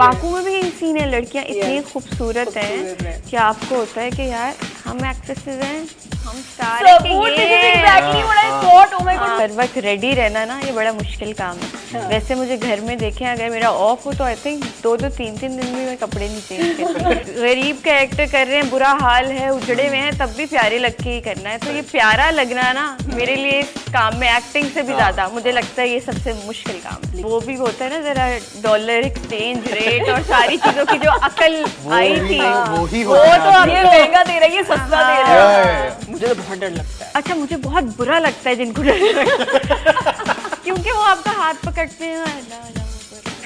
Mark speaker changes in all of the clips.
Speaker 1: Baku में भी scene है लड़कियाँ इतनी खूबसूरत हैं। कि आपको होता है कि यार हम एक्ट्रेसेस हैं। हम हैं कि ये
Speaker 2: exactly what I thought. Oh
Speaker 1: हाँ, हर वक्त रेडी रहना ना ये बड़ा मुश्किल काम है। वैसे मुझे घर में देखें अगर मेरा ऑफ़ हो तो आई थिंक दो दो तीन तीन दिन भी मैं कपड़े नहीं चेंज करती गरीब का एक्टर कर रहे हैं बुरा हाल है उजड़े हुए हैं तब भी प्यारे लग के ही करना है। तो ये प्यारा लगना ना मेरे लिए इस काम में एक्टिंग से भी ज़्यादा मुझे लगता है ये सबसे मुश्किल काम है। वो भी होता है ना जरा डॉलर एक्सचेंज रेट और सारी चीज़ों की जो अकल आई थी।
Speaker 3: वो ही है।
Speaker 1: तो। अब तो-
Speaker 2: महँगा दे रही है दे रहा है। मुझे तो बहुत डर लगता है।
Speaker 1: अच्छा मुझे बहुत बुरा लगता है जिनको डर लगता है। क्योंकि वो आपका हाथ पकड़ते हैं।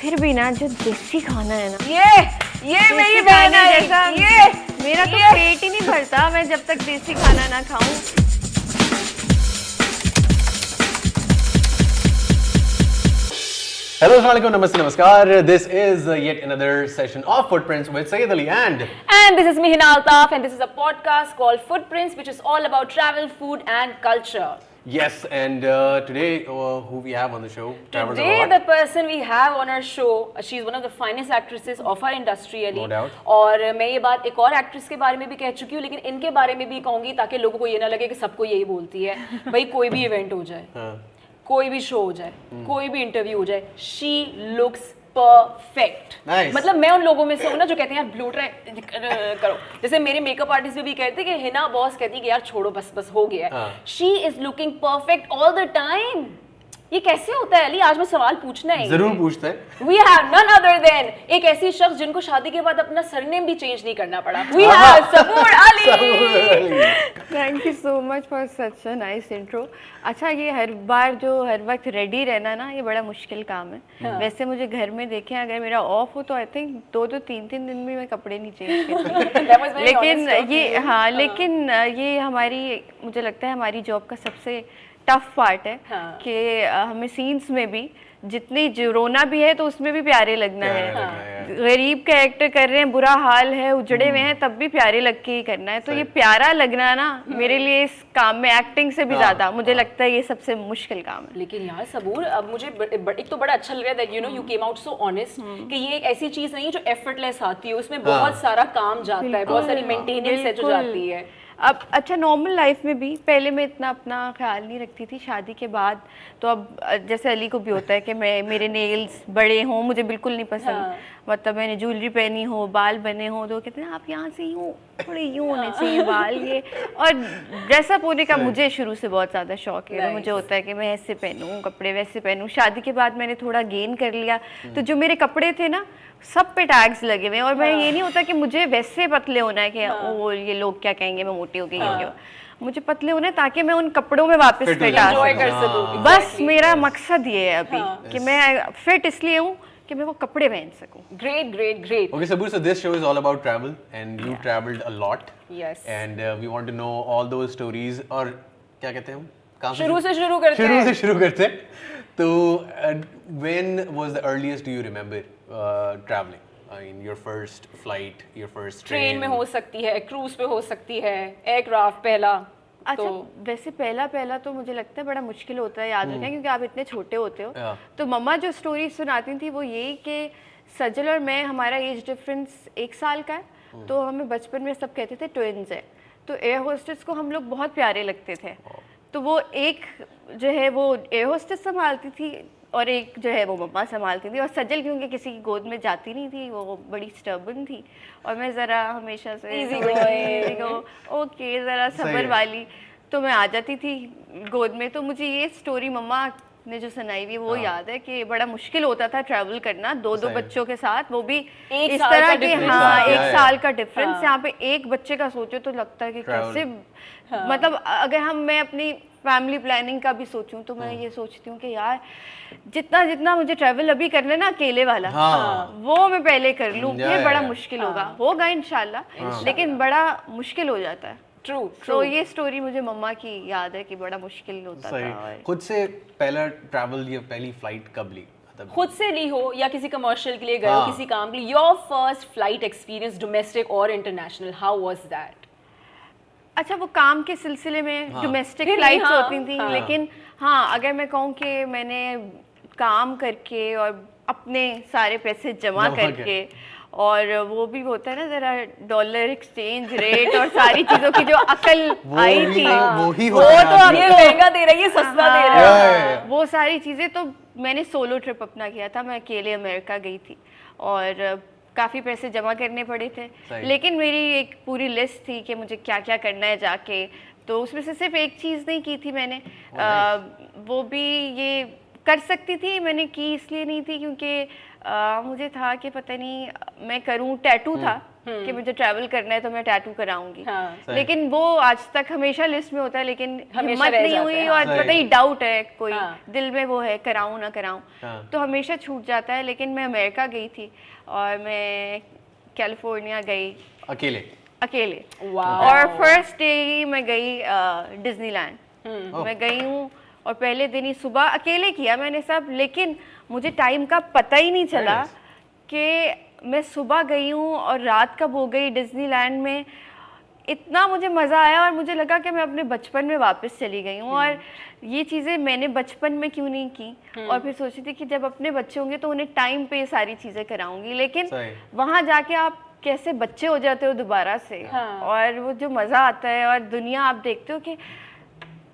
Speaker 1: फिर भी ना जो देसी खाना है ना।
Speaker 2: ये ये मेरी बहन है। ये
Speaker 1: मेरा तो। पेट ही नहीं भरता मैं जब तक देसी खाना ना खाऊं।
Speaker 3: Hello, Assalamualaikum, Namaste, Namaskar. This is uh, yet another session of Footprints with Sayyid Ali and
Speaker 2: And this is me, Hina Altaf, and this is a podcast called Footprints, which is all about travel, food, and culture.
Speaker 3: yes, and uh, today uh, who we have on the show?
Speaker 2: Today, the person we have on our show, uh, she's one of the finest actresses of our industry, Ali.
Speaker 3: No doubt.
Speaker 2: और uh, मैं ये बात एक और actress के बारे में भी कह चुकी हूँ लेकिन इनके बारे में भी कहूँगी ताकि लोगों को ये ना लगे कि सबको यही बोलती है भाई कोई भी इवेंट हो जाए
Speaker 3: हाँ.
Speaker 2: कोई भी शो हो जाए कोई भी इंटरव्यू हो जाए शी लुक्स परफेक्ट
Speaker 3: Nice.
Speaker 2: मतलब मैं उन लोगों में से हूँ ना जो कहते हैं यार ब्लू ट्राई करो. जैसे मेरे मेकअप आर्टिस्ट भी भी कहते हैं कि हिना बॉस कहती है कि यार छोड़ो बस बस हो गया
Speaker 3: हाँ.
Speaker 2: She is looking perfect all the time ये कैसे होता है अली? आज मैं सवाल पूछना है।
Speaker 3: ज़रूर पूछते हैं।
Speaker 2: We have none other than एक ऐसी शख्स जिनको शादी के बाद अपना सरनेम भी चेंज नहीं करना पड़ा। We have Sabur Ali.
Speaker 1: Thank you so much for such a nice intro अच्छा ये हर बार जो हर वक्त रेडी रहना ना ये बड़ा मुश्किल काम है।
Speaker 2: हाँ।
Speaker 1: वैसे मुझे घर में देखें अगर मेरा ऑफ़ हो तो आई थिंक दो दो तीन तीन दिन भी मैं कपड़े नहीं चेंज करती। लेकिन ये
Speaker 2: you.
Speaker 1: हाँ लेकिन ये हमारी मुझे लगता है हमारी जॉब का सबसे टफ पार्ट है
Speaker 2: हाँ।
Speaker 1: कि हमें सीन्स में भी जितनी जो रोना भी है तो उसमें भी प्यारे लगना है।
Speaker 3: लगना
Speaker 1: गरीब का एक्टर कर रहे हैं बुरा हाल है उजड़े हुए हैं तब भी प्यारे लग के ही करना है। तो ये प्यारा लगना ना मेरे लिए इस काम में एक्टिंग से भी
Speaker 3: हाँ,
Speaker 1: ज़्यादा मुझे लगता है ये सबसे मुश्किल काम है।
Speaker 2: लेकिन यार सबूर अब मुझे एक तो बड़ा अच्छा लग रहा है you know you came out so honest कि ये एक ऐसी चीज़ नहीं है जो एफर्टलेस आती है उसमें बहुत सारा काम जाता है बहुत सारी मेंटेनेंस है जो जाती है।
Speaker 1: अब अच्छा नॉर्मल लाइफ में भी, पहले मैं इतना अपना ख्याल नहीं रखती थी, शादी के बाद तो अब जैसे अली को भी होता है कि मैं, मेरे नेल्स बड़े हों, मुझे बिल्कुल नहीं पसंद
Speaker 2: हाँ।
Speaker 1: मतलब मैंने ज्वेलरी पहनी हो बाल बने हो तो कहते हैं आप यहाँ से यूँ थोड़े यूँ होने चाहिए बाल ये। और ड्रेसअप होने का मुझे शुरू से बहुत ज़्यादा शौक है। मुझे होता है कि मैं ऐसे पहनूं कपड़े वैसे पहनूँ। शादी के बाद मैंने थोड़ा गेन कर लिया। तो जो मेरे कपड़े थे ना सब पे टैग्स लगे हुए हैं। और मैं ये नहीं होता कि मुझे वैसे पतले होना है कि ओ ये लोग क्या कहेंगे मैं मोटी हो गई ये मुझे पतले होने हैं ताकि मैं उन कपड़ों में वापस फिट आ सकूँ।
Speaker 3: हाँ।
Speaker 1: बस मेरा मकसद ये है अभी
Speaker 2: हाँ।
Speaker 1: कि मैं फिट इसलिए हूँ कि मैं वो कपड़े पहन सकूँ।
Speaker 2: Great great great
Speaker 3: okay Sabur so this show is all about travel and you travelled a
Speaker 2: lot
Speaker 3: yes and we want to know all those stories और क्या कहते हैं हम?
Speaker 2: शुरू से शुरू करते हैं।
Speaker 3: शुरू से शुरू करते हैं। तो when was the earliest do you remember travelling I your first flight your first
Speaker 2: train में हो सकती है क्रूज पे हो सकती है एयरक्राफ्ट पहला।
Speaker 1: अच्छा
Speaker 2: तो
Speaker 1: वैसे पहला पहला तो मुझे लगता है बड़ा मुश्किल होता है याद रखना क्योंकि आप इतने छोटे होते हो। तो मम्मा जो स्टोरी सुनाती थी वो यही कि सजल और मैं हमारा एज डिफरेंस एक साल का है तो हमें बचपन में सब कहते थे ट्विंस है। तो एयर होस्टेस को हम लोग बहुत प्यारे लगते थे। तो वो एक जो है वो एयर होस्टेस संभालती थी और एक जो है वो मम्मा संभालती थी और सजल क्योंकि किसी की गोद में जाती नहीं थी वो बड़ी स्टर्बन थी। और मैं ज़रा हमेशा से ओके ज़रा सबर वाली। तो मैं आ जाती थी गोद में। तो मुझे ये स्टोरी मम्मा ने जो सुनाई हुई वो याद है कि बड़ा मुश्किल होता था ट्रैवल करना दो दो
Speaker 3: हाँ।
Speaker 1: बच्चों के साथ वो भी
Speaker 2: एक
Speaker 1: इस तरह
Speaker 2: का
Speaker 1: हाँ एक। साल का डिफरेंस
Speaker 2: हाँ।
Speaker 1: यहाँ पे एक बच्चे का सोचो तो लगता है कि. कैसे मतलब अगर हम मैं अपनी फैमिली प्लानिंग का भी सोचूं तो मैं ये सोचती हूँ कि यार जितना जितना मुझे ट्रैवल अभी करना है ना अकेले वाला
Speaker 3: हाँ।
Speaker 1: वो मैं पहले कर लूँ
Speaker 3: या,
Speaker 1: फिर बड़ा। मुश्किल होगा। होगा इंशाल्लाह लेकिन बड़ा मुश्किल हो जाता है।
Speaker 2: ट्रू
Speaker 1: तो ये स्टोरी मुझे मम्मा की याद है कि बड़ा मुश्किल होता था
Speaker 3: खुद से पहला ट्रैवल या पहली फ़्लाइट कब ली? मतलब
Speaker 2: खुद से ली हो या किसी कमर्शियल के लिए गए हो
Speaker 3: हाँ।
Speaker 2: किसी काम के लिए? Your first flight experience domestic और इंटरनेशनल हाउ वाज दैट
Speaker 1: अच्छा वो काम के सिलसिले में
Speaker 3: हाँ।
Speaker 1: डोमेस्टिक फ्लाइट्स
Speaker 2: हाँ,
Speaker 1: होती थी
Speaker 2: हाँ।
Speaker 1: लेकिन हाँ अगर मैं कहूँ कि मैंने काम करके और अपने सारे पैसे जमा करके और वो भी होता है ना जरा डॉलर एक्सचेंज रेट और सारी चीज़ों की जो अकल आई थी
Speaker 3: वो ही
Speaker 2: वो
Speaker 3: होता है
Speaker 2: तो अब ये महँगा दे रही है सस्ता दे रहा है.
Speaker 1: वो सारी चीज़ें तो मैंने सोलो ट्रिप अपना किया था मैं अकेले अमेरिका गई थी और काफ़ी पैसे जमा करने पड़े थे। लेकिन मेरी एक पूरी लिस्ट थी कि मुझे क्या क्या करना है जाके। तो उसमें से सिर्फ़ एक चीज़ नहीं की थी मैंने। आ, वो भी ये कर सकती थी मैंने की इसलिए नहीं थी क्योंकि मुझे था कि पता नहीं मैं करूँ टैटू था। कि मुझे ट्रैवल करना है तो मैं टैटू कराऊँगी
Speaker 2: हाँ।
Speaker 1: लेकिन वो आज तक हमेशा लिस्ट में होता है लेकिन हिम्मत नहीं हुई
Speaker 2: है,
Speaker 1: और। पता ही डाउट है कोई
Speaker 2: हाँ।
Speaker 1: दिल में वो है कराऊं ना कराऊं
Speaker 3: हाँ।
Speaker 1: तो हमेशा छूट जाता है लेकिन मैं अमेरिका गई थी और मैं कैलिफ़ोर्निया गई
Speaker 3: अकेले
Speaker 1: अकेले और फ़र्स्ट डे ही मैं गई डिज्नीलैंड
Speaker 3: Oh.
Speaker 1: मैं गई हूँ और पहले दिन ही सुबह अकेले किया मैंने सब लेकिन मुझे टाइम का पता ही नहीं चला. कि मैं सुबह गई हूँ और रात कब हो गई डिज्नीलैंड में इतना मुझे मज़ा आया और मुझे लगा कि मैं अपने बचपन में वापस चली गई हूँ। और ये चीज़ें मैंने बचपन में क्यों नहीं की? और फिर सोची थी कि जब अपने बच्चे होंगे तो उन्हें टाइम पे ये सारी चीज़ें कराऊँगी लेकिन वहाँ जाके आप कैसे बच्चे हो जाते हो दोबारा से?
Speaker 2: हाँ।
Speaker 1: और वो जो मज़ा आता है और दुनिया आप देखते हो कि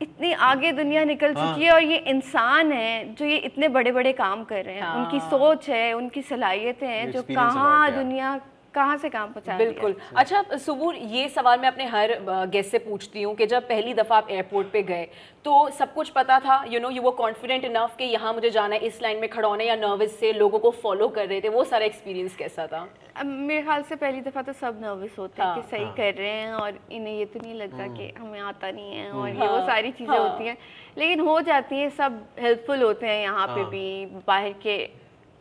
Speaker 1: इतनी आगे दुनिया निकल
Speaker 3: हाँ।
Speaker 1: चुकी है और ये इंसान है जो ये इतने बड़े बड़े काम कर रहे हैं
Speaker 2: हाँ।
Speaker 1: उनकी सोच है उनकी सलाहियतें हैं जो कहाँ दुनिया कहाँ से काम पहुँचा
Speaker 2: बिल्कुल अच्छा सुबूर ये सवाल मैं अपने हर गेस्ट से पूछती हूँ कि जब पहली दफ़ा आप एयरपोर्ट पे गए तो सब कुछ पता था यू नो यू वो कॉन्फिडेंट इनफ कि यहाँ मुझे जाना है इस लाइन में खड़ा होना है या नर्वस से लोगों को फॉलो कर रहे थे वो सारा एक्सपीरियंस कैसा था
Speaker 1: मेरे ख्याल से पहली दफ़ा तो सब नर्वस होते हैं
Speaker 2: हाँ,
Speaker 1: कि सही
Speaker 3: हाँ।
Speaker 1: कर रहे हैं और इन्हें ये तो नहीं लगता
Speaker 3: हम्म।
Speaker 1: कि हमें आता नहीं है और ये
Speaker 2: हाँ,
Speaker 1: वो सारी चीज़ें
Speaker 2: हाँ।
Speaker 1: होती हैं लेकिन हो जाती हैं सब हेल्पफुल होते हैं यहाँ पे
Speaker 3: हाँ।
Speaker 1: भी बाहर के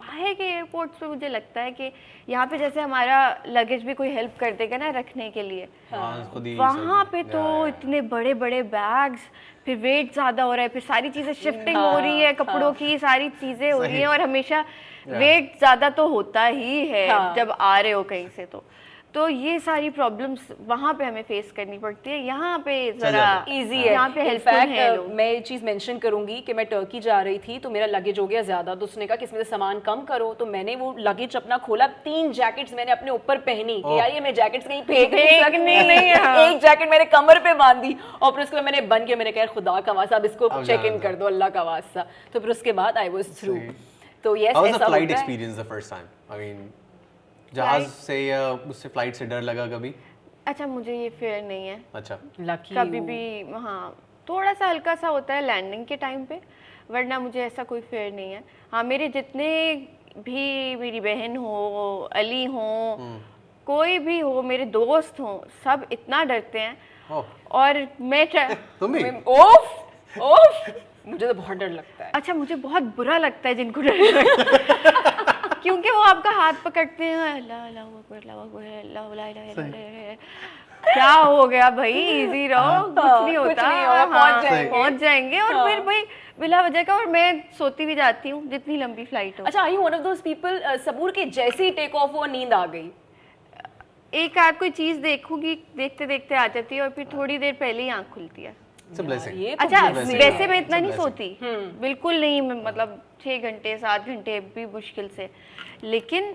Speaker 1: बाहर के एयरपोर्ट्स पे मुझे लगता है कि यहाँ पे जैसे हमारा लगेज भी कोई हेल्प कर देगा ना रखने के लिए।
Speaker 3: हाँ,
Speaker 1: वहाँ पे तो इतने बड़े बड़े बैग्स फिर वेट ज़्यादा हो रहा है फिर सारी चीज़ें शिफ्टिंग हो रही है कपड़ों की सारी चीज़ें हो रही
Speaker 3: है
Speaker 1: हैं और हमेशा वेट ज़्यादा तो होता ही है
Speaker 2: हाँ।
Speaker 1: जब आ रहे हो कहीं से तो। तो ये सारी प्रॉब्लम्स वहाँ पे हमें फेस करनी पड़ती है। यहाँ पे ज़रा
Speaker 2: इजी है।
Speaker 1: यहाँ पे
Speaker 2: In
Speaker 1: हेल्पफुल
Speaker 2: fact,
Speaker 1: है
Speaker 2: uh, मैं ये चीज़ मेंशन करूँगी कि मैं टर्की जा रही थी तो मेरा लगेज हो गया ज़्यादा। तो उसने कहा कि इसमें से सामान कम करो। तो मैंने वो लगेज अपना खोला। तीन जैकेट्स मैंने अपने ऊपर पहनी कि यार ये मैं जैकेट्स कहीं फेंक नहीं
Speaker 1: नहीं है, हाँ।
Speaker 2: एक जैकेट मैंने कमर पे बांधी और फिर उसके मैंने बन के मैंने कहा खुदा का वास्ता अब इसको चेक इन कर दो अल्लाह का वास्ता। तो फिर उसके बाद आई वाज थ्रू तो यस
Speaker 3: How was
Speaker 2: ऐसा
Speaker 3: the flight
Speaker 2: होता है।
Speaker 3: जहाज़ से या उससे फ़्लाइट से डर लगा कभी?
Speaker 1: अच्छा मुझे ये फेयर नहीं है।
Speaker 3: अच्छा।
Speaker 2: लकी
Speaker 1: कभी भी हाँ थोड़ा सा हल्का सा होता है लैंडिंग के टाइम पे वरना मुझे ऐसा कोई फेयर नहीं है। हाँ मेरे जितने भी मेरी बहन हो अली हो कोई भी हो मेरे दोस्त हो सब इतना डरते हैं। और मैं
Speaker 3: तुम भी
Speaker 2: ओफ ओफ। मुझे तो बहुत डर लगता है।
Speaker 1: अच्छा मुझे बहुत बुरा लगता है जिनको डर लगता है। क्योंकि वो आपका हाथ पकड़ते हैं अल्लाह अल्लाह अकबर अल्लाह अकबर अल्लाह ला इलाहा इल्लल्लाह, क्या हो गया भाई इजी रहो कुछ नहीं होता
Speaker 2: पहुँच
Speaker 1: हाँ,
Speaker 2: जाएँगे।
Speaker 1: पहुँच जाएँगे और
Speaker 2: हाँ।
Speaker 1: फिर भाई बिला वजह का और मैं सोती भी जाती हूँ जितनी लंबी फ़्लाइट हो
Speaker 2: अच्छा I one of those people Sabur के जैसे ही टेक ऑफ़ हुआ नींद आ गई
Speaker 1: एक आध कोई चीज़ देखूँगी देखते देखते आ जाती है और फिर थोड़ी देर पहले ही आँख खुलती है
Speaker 3: अ ब्लेसिंग
Speaker 2: तो
Speaker 1: अच्छा वैसे
Speaker 3: है,
Speaker 1: मैं इतना नहीं सोती। बिल्कुल नहीं मैं मतलब छः घंटे सात घंटे भी मुश्किल से। लेकिन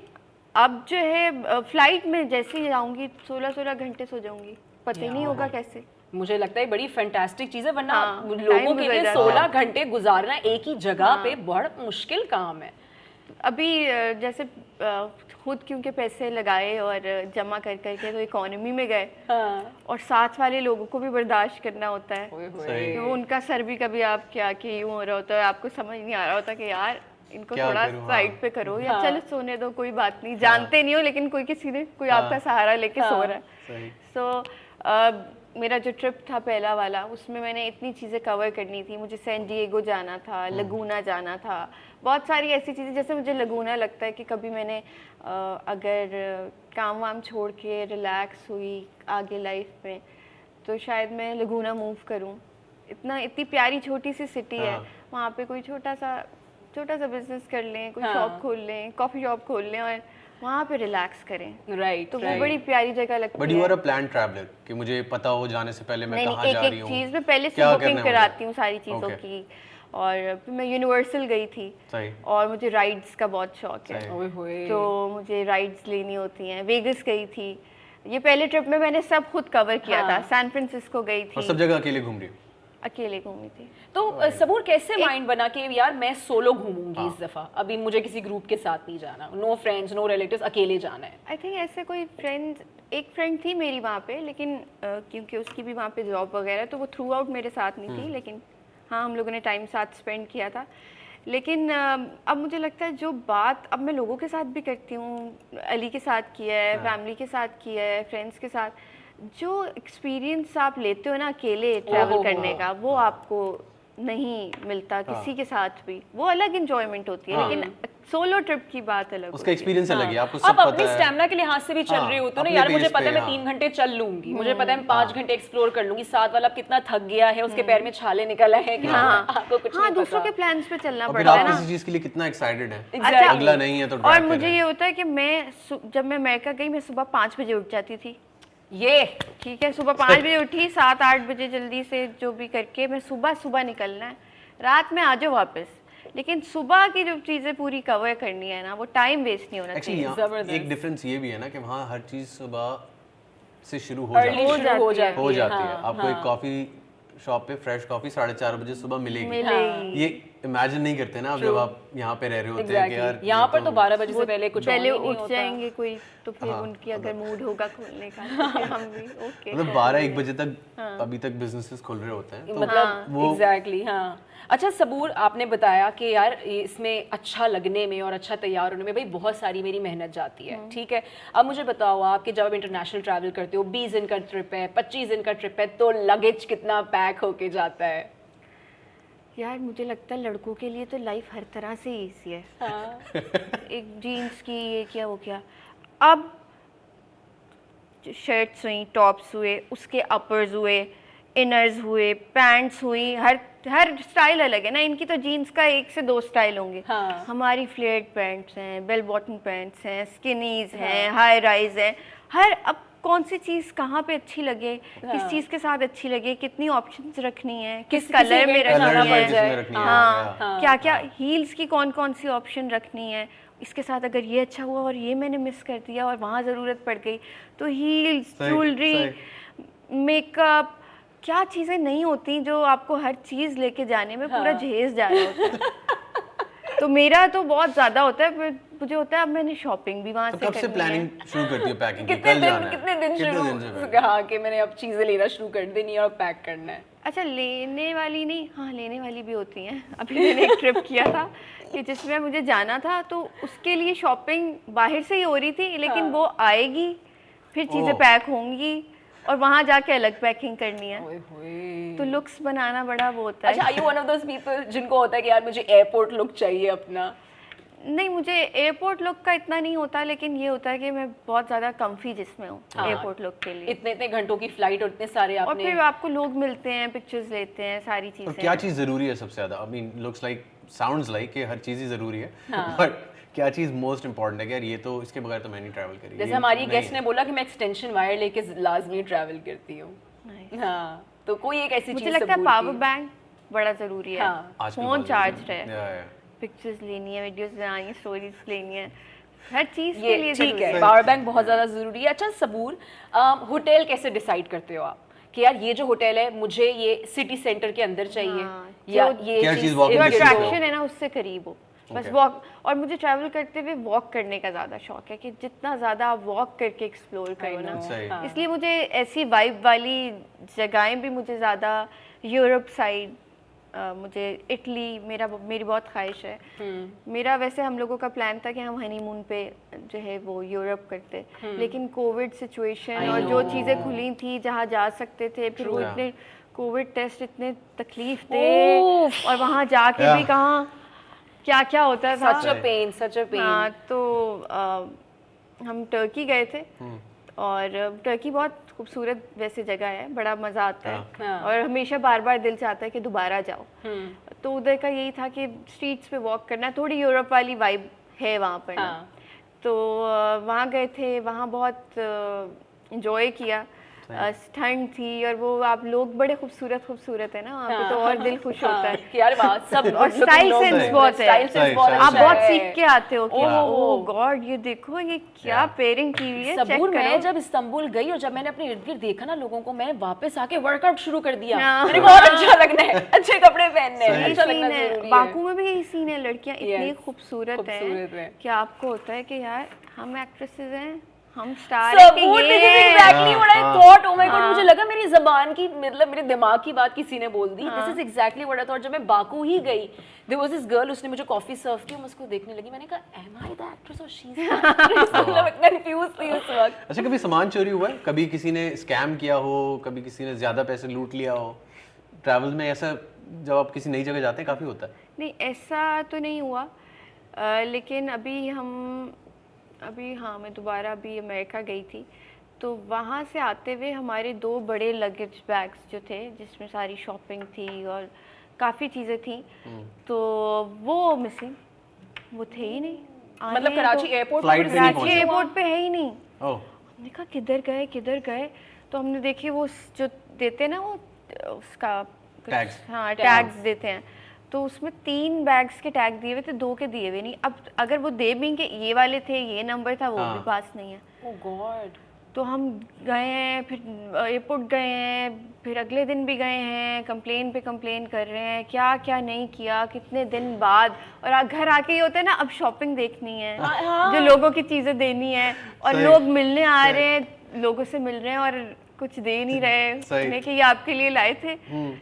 Speaker 1: अब जो है फ़्लाइट में जैसे ही जाऊँगी सोलह सोलह घंटे सो जाऊँगी। पता ही नहीं होगा कैसे।
Speaker 2: मुझे लगता है बड़ी फैंटास्टिक चीज़ है वरना
Speaker 1: हाँ,
Speaker 2: लोगों के लिए सोलह घंटे गुजारना एक ही जगह पे बहुत मुश्किल काम है।
Speaker 1: अभी जैसे खुद क्योंकि पैसे लगाए और जमा कर करके तो इकोनॉमी में गए
Speaker 2: हाँ।
Speaker 1: और साथ वाले लोगों को भी बर्दाश्त करना होता है। तो उनका सर भी कभी आप क्या कि यूँ हो रहा होता है आपको समझ नहीं आ रहा होता कि यार इनको थोड़ा
Speaker 3: हाँ।
Speaker 1: साइड पे करो या
Speaker 2: हाँ।
Speaker 1: चलो सोने दो कोई बात नहीं जानते नहीं हो लेकिन कोई किसी ने कोई आपका सहारा लेके सो
Speaker 2: हाँ।
Speaker 1: रहा है सो मेरा जो ट्रिप था पहला वाला उसमें मैंने इतनी चीज़ें कवर करनी थी मुझे सैन डिएगो जाना था। लगूना जाना था बहुत सारी ऐसी चीज़ें जैसे मुझे लगूना लगता है कि कभी मैंने अगर काम वाम छोड़ के रिलैक्स हुई आगे लाइफ में तो शायद मैं लगूना मूव करूँ इतना इतनी प्यारी छोटी सी सिटी है
Speaker 3: हाँ।
Speaker 1: वहाँ पे कोई छोटा सा छोटा सा बिज़नेस कर लें कोई
Speaker 2: हाँ।
Speaker 1: शॉप खोल लें कॉफ़ी शॉप खोल लें और वहाँ पे रिलैक्स करें
Speaker 2: राइट
Speaker 1: तो वो बड़ी प्यारी जगह लगती
Speaker 3: बट
Speaker 1: है
Speaker 3: you are a plan traveller कि मुझे पता हो जाने से पहले मैं कहाँ जा
Speaker 1: एक
Speaker 3: रही
Speaker 1: एक
Speaker 3: हूँ
Speaker 1: चीज़ में पहले से बुकिंग
Speaker 3: है?
Speaker 1: कराती हूँ सारी चीज़ों
Speaker 3: Okay.
Speaker 1: की और फिर मैं यूनिवर्सल गई थी। और मुझे राइड्स का बहुत शौक है।
Speaker 3: सही।
Speaker 2: ओए होए।
Speaker 1: तो मुझे राइड्स लेनी होती हैं। वेगस गई थी। ये पहले ट्रिप में मैंने सब खुद कवर किया
Speaker 2: हाँ। था।
Speaker 1: सैन फ्रांसिस्को गई थी।
Speaker 3: और सब जगह अकेले घूम रही हो?
Speaker 1: अकेले घूमी थी।
Speaker 2: तो सबूर कैसे माइंड बना के यार मैं सोलो घूमूँगी हाँ। इस दफ़ा? अभी मुझे किसी ग्रुप के साथ नहीं जाना। नो फ्रेंड्स नो रिलेटिव्स अकेले जाना है।
Speaker 1: आई थिंक ऐसे कोई फ्रेंड एक फ्रेंड थी मेरी वहाँ पे लेकिन क्योंकि उसकी भी वहाँ पे जॉब वगैरह तो वो थ्रू आउट मेरे साथ नहीं थी लेकिन हाँ हम लोगों ने टाइम साथ स्पेंड किया था। लेकिन अब मुझे लगता है जो बात अब मैं लोगों के साथ भी करती हूँ अली के साथ किया है फैमिली के साथ किया है फ्रेंड्स के साथ जो एक्सपीरियंस आप लेते हो ना अकेले ट्रैवल करने का वो आपको नहीं मिलता किसी के साथ भी। वो अलग इंजॉयमेंट होती है
Speaker 3: हाँ।
Speaker 1: लेकिन सोलो ट्रिप की बात अलग
Speaker 3: उसका एक्सपीरियंस अलग है आपको
Speaker 2: हाँ। आप
Speaker 3: सब
Speaker 2: अपनी
Speaker 3: पता है।
Speaker 2: स्टैमिना के लिहाज से भी चल
Speaker 3: हाँ,
Speaker 2: रहे हो ना यार मुझे पता है मैं
Speaker 3: हाँ।
Speaker 2: तीन घंटे चल लूँगी। मुझे पता है मैं पाँच घंटे एक्सप्लोर कर लूँगी। साथ वाला कितना थक गया है उसके पैर में छाले निकला है कि
Speaker 1: हाँ।
Speaker 2: आपको कुछ
Speaker 1: हाँ दूसरों के प्लान्स पे चलना पड़ता है
Speaker 3: किसी चीज़ के लिए कितना एक्साइटेड है? अगला नहीं है तो
Speaker 1: और मुझे ये होता है कि मैं जब मैं अमेरिका गई मैं सुबह पाँच बजे उठ जाती थी।
Speaker 2: ये।
Speaker 1: ठीक है सुबह पाँच बजे उठी सात आठ बजे जल्दी से जो भी करके मैं सुबह सुबह निकलना है। रात में आ जाओ वापस। लेकिन सुबह की जो चीज़ें पूरी कवर करनी है ना वो टाइम वेस्ट नहीं होना चाहिए।
Speaker 3: एक डिफरेंस ये भी है ना कि वहाँ हर चीज़ सुबह से शुरू हो जाती है।
Speaker 2: हो
Speaker 1: जाती है।
Speaker 3: हो
Speaker 2: है
Speaker 3: है।
Speaker 2: हाँ,
Speaker 3: आपको एक
Speaker 2: हाँ।
Speaker 3: कॉफ़ी शॉप पे फ्रेश कॉफ़ी साढ़े चार बजे सुबह मिलेगी।
Speaker 1: मिलेगी।
Speaker 3: ये इमेजिन नहीं करते ना आप जब आप यहाँ पे रह रहे होते हैं कि यार
Speaker 2: यहाँ पर तो बारह बजे से पहले कुछ
Speaker 1: पहले
Speaker 2: ही
Speaker 1: उठ जाएँगे कोई तो फिर
Speaker 3: हाँ,
Speaker 1: उनकी अगर मूड होगा खोलने का तो हम भी ओके
Speaker 3: मतलब बारह एक बजे तक
Speaker 1: हाँ।
Speaker 3: अभी तक बिजनेसेस खुल रहे होते हैं तो
Speaker 2: मतलब
Speaker 3: वो-
Speaker 2: एग्जैक्टली हाँ। अच्छा सबूर आपने बताया कि यार इसमें अच्छा लगने में और अच्छा तैयार होने में भाई बहुत सारी मेरी मेहनत जाती है ठीक है? अब मुझे बताओ आप कि जब आप इंटरनेशनल ट्रैवल करते हो बीस दिन का ट्रिप है पच्चीस दिन का ट्रिप है तो लगेज कितना पैक होके जाता है?
Speaker 1: यार मुझे लगता है लड़कों के लिए तो लाइफ हर तरह से इजी है।
Speaker 2: हाँ।
Speaker 1: एक जीन्स की ये क्या वो क्या। अब शर्ट्स हुई टॉप्स हुए उसके अपर्स हुए इनर्स हुए पैंट्स हुई हर हर स्टाइल अलग है ना। इनकी तो जीन्स का एक से दो स्टाइल होंगे।
Speaker 2: हाँ।
Speaker 1: हमारी फ्लेट पैंट्स हैं बेल बॉटम पैंट्स हैं स्किनीज हैं। हाई राइज हैं। हर अब कौन सी चीज़ कहाँ पे अच्छी लगे? किस
Speaker 2: हाँ।
Speaker 1: चीज़ के साथ अच्छी लगे? कितनी ऑप्शंस रखनी है? किस
Speaker 2: किस-
Speaker 1: कलर में रखनी है?
Speaker 3: है?
Speaker 1: हाँ,
Speaker 3: हाँ।
Speaker 1: क्या क्या हील्स की कौन कौन सी ऑप्शन रखनी है? इसके साथ अगर ये अच्छा हुआ और ये मैंने मिस कर दिया और वहाँ ज़रूरत पड़ गई तो हील्स ज्वेलरी मेकअप क्या चीज़ें नहीं होती जो आपको हर चीज़ लेके जाने में
Speaker 2: हाँ। पूरा।
Speaker 1: जहेज जा रहा होता है? तो मेरा तो बहुत ज़्यादा होता है मुझे होता है अब मैंने शॉपिंग भी वहाँ
Speaker 3: तो
Speaker 1: से
Speaker 3: कब से प्लानिंग शुरू करती हो पैकिंग की?
Speaker 2: कितने
Speaker 3: कल जाना
Speaker 2: दिन
Speaker 3: है।
Speaker 2: कितने दिन शुरू हाँ? कि मैंने अब चीज़ें लेना शुरू कर देनी है और पैक करना है।
Speaker 1: अच्छा लेने वाली नहीं हाँ लेने वाली भी होती हैं। अभी मैंने एक ट्रिप किया था कि जिसमें मुझे जाना था तो उसके लिए शॉपिंग बाहर से ही हो रही थी लेकिन
Speaker 2: हाँ।
Speaker 1: वो आएगी फिर चीज़ें पैक होंगी और वहाँ जाके अलग पैकिंग करनी है। तो लुक्स बनाना बड़ा वो होता
Speaker 2: अच्छा
Speaker 1: है
Speaker 2: I you one of those people जिनको होता है कि यार मुझे एयरपोर्ट लुक चाहिए अपना?
Speaker 1: नहीं मुझे एयरपोर्ट लुक का इतना नहीं होता लेकिन ये होता है कि मैं बहुत ज़्यादा कम्फी जिसमें हूँ
Speaker 2: हाँ।
Speaker 1: एयरपोर्ट लुक के लिए।
Speaker 2: इतने इतने घंटों की फ़्लाइट और इतने सारे आपने...
Speaker 1: और फिर आपको लोग मिलते हैं पिक्चर्स लेते हैं सारी चीज़ें।
Speaker 3: क्या चीज़ ज़रूरी है सबसे ज़्यादा? I mean looks like sounds like कि हर चीज़ ही ज़रूरी है
Speaker 2: हाँ।
Speaker 3: बट क्या चीज़ मोस्ट इंपॉर्टेंट है? यार ये तो इसके बगैर तो मैं नहीं ट्रैवल करी।
Speaker 2: जैसे हमारी गेस्ट ने बोला कि मैं एक्सटेंशन वायर लेके लाजमी ट्रैवल करती हूँ. हाँ तो कोई एक ऐसी
Speaker 1: मुझे लगता है पावर बैंक बड़ा ज़रूरी है।
Speaker 2: हाँ।
Speaker 1: फ़ोन चार्ज है।
Speaker 3: Yeah.
Speaker 1: पिक्चर्स लेनी है वीडियोस बनानी है स्टोरीज लेनी है हर चीज़ के लिए
Speaker 2: ठीक है। पावर बैंक बहुत ज़्यादा ज़रूरी है। अच्छा सबूर होटल कैसे डिसाइड करते हो आप? कि यार ये जो होटल है मुझे ये सिटी सेंटर के अंदर चाहिए।
Speaker 1: हाँ,
Speaker 2: या ये।
Speaker 3: हो।
Speaker 1: अट्रैक्शन है ना उससे करीब हो। बस वॉक और मुझे ट्रैवल करते हुए वॉक करने का ज़्यादा शौक है कि जितना ज़्यादा आप वॉक करके एक्सप्लोर करो ना। इसलिए मुझे ऐसी वाइब वाली जगहें भी मुझे ज़्यादा यूरोप साइड मुझे इटली मेरा मेरी बहुत ख्वाहिश है।
Speaker 2: हम्म,
Speaker 1: मेरा वैसे हम लोगों का प्लान था कि हम हनीमून पे जो है वो यूरोप करते। लेकिन कोविड सिचुएशन और जो चीज़ें खुली थी जहाँ जा सकते थे फिर वो इतने कोविड टेस्ट इतने तकलीफ़ थे। और वहाँ जाके
Speaker 3: Yeah.
Speaker 1: भी कहाँ क्या क्या होता था।
Speaker 2: सच अ पेन सच अ
Speaker 1: हाँ तो हम टर्की गए थे।
Speaker 3: हम्म।
Speaker 1: और टर्की बहुत खूबसूरत वैसे जगह है बड़ा मज़ा आता है।
Speaker 2: हाँ।
Speaker 1: और हमेशा बार बार दिल चाहता है कि दोबारा जाओ।
Speaker 2: हम्म,
Speaker 1: तो उधर का यही था कि स्ट्रीट्स पे वॉक करना थोड़ी यूरोप वाली वाइब है वहाँ पर
Speaker 2: हाँ।
Speaker 1: तो वहाँ गए थे वहाँ बहुत इंजॉय किया। ठंड थी और वो आप लोग बड़े खूबसूरत खूबसूरत है ना वहाँ पे तो और दिल खुश
Speaker 2: हाँ,
Speaker 1: होता है
Speaker 2: कि यार सब
Speaker 1: और sense
Speaker 2: हैं।
Speaker 1: बहुत है।
Speaker 2: बहुत
Speaker 3: सही,
Speaker 1: आप
Speaker 2: अच्छा
Speaker 1: बहुत सीख के आते हो कि।
Speaker 2: ओह
Speaker 1: गॉड ये देखो ये क्या पेयरिंग की हुई है
Speaker 2: सबूर मैं जब इस्तांबुल गई और जब मैंने अपने इर्द गिर्द देखा ना लोगों को मैं वापस आके वर्कआउट शुरू कर दिया
Speaker 1: हाँ।
Speaker 2: मैंने और अच्छा लगना है अच्छे कपड़े पहनने हैं अच्छा लगना
Speaker 1: है बाकू में भी यही सीन है लड़कियाँ इतनी खूबसूरत हैं
Speaker 2: हैं।
Speaker 1: कि आपको होता है कि यार हम एक्ट्रेसेस हैं हम स्टार कि ये
Speaker 2: this is exactly what I thought. My god। मुझे लगा मेरी जबान की मतलब मेरे दिमाग की बात किसी ने बोल दी. This is exactly what I जब मैं बाकू ही गई there was this girl उसने मुझे कॉफ़ी सर्व की मैं उसको देखने लगी. मैंने कहा am I the actress or she's the actress? मतलब कंफ्यूज थी उस वक्त.
Speaker 3: अच्छा कभी सामान चोरी हुआ है? कभी किसी ने स्कैम किया हो? कभी किसी ने ज़्यादा पैसे लूट लिया हो? ट्रैवल में ऐसा जब आप किसी नई जगह जाते हैं काफ़ी होता है।
Speaker 1: नहीं ऐसा तो नहीं हुआ। लेकिन अभी हम अभी हाँ मैं दोबारा अभी अमेरिका गई थी। तो वहाँ से आते हुए हमारे दो बड़े लगेज बैग्स जो थे जिसमें सारी शॉपिंग थी और काफ़ी चीज़ें थी तो वो मिसिंग वो थे ही नहीं।
Speaker 2: मतलब कराची
Speaker 1: तो-
Speaker 2: एयरपोर्ट
Speaker 3: पे नहीं
Speaker 1: कराची एयरपोर्ट पे है ही नहीं।
Speaker 3: ओह
Speaker 1: हमने कहा किधर गए किधर गए? तो हमने देखी वो जो देते ना वो उसका
Speaker 3: Tags.
Speaker 1: हाँ टैग्स देते हैं। तो उसमें तीन बैग्स के टैग दिए हुए थे दो के दिए हुए नहीं। अब अगर वो दे भी कि ये वाले थे ये नंबर था वो
Speaker 3: हाँ।
Speaker 1: भी पास नहीं है।
Speaker 2: Oh god
Speaker 1: तो हम गए हैं फिर एयरपोर्ट गए हैं फिर अगले दिन भी गए हैं कंप्लेन पे कंप्लेन कर रहे हैं क्या क्या नहीं किया कितने दिन बाद। और घर आके ये होता है ना अब शॉपिंग देखनी है जो लोगों की चीज़ें देनी है और लोग मिलने आ रहे हैं लोगों से मिल रहे हैं और कुछ दे नहीं रहे। कि ये आपके लिए लाए थे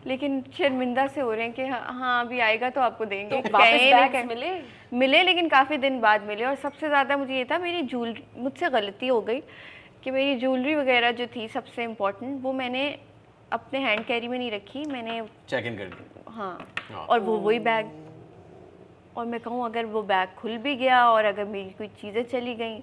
Speaker 1: लेकिन शर्मिंदा से हो रहे हैं कि हाँ हाँ, अभी आएगा तो आपको देंगे।
Speaker 2: तो वापस। मिले?
Speaker 1: मिले लेकिन काफ़ी दिन बाद मिले। और सबसे ज़्यादा मुझे ये था मेरी ज्वेलरी मुझसे गलती हो गई कि मेरी ज्वेलरी वगैरह जो थी सबसे इम्पोर्टेंट वो मैंने अपने हैंड कैरी में नहीं रखी मैंने
Speaker 3: चेक इन कर दी
Speaker 1: हाँ।
Speaker 3: हाँ।
Speaker 1: और वो वही बैग और मैं कहूँ अगर वो बैग खुल भी गया और अगर मेरी कोई चीज़ें चली गई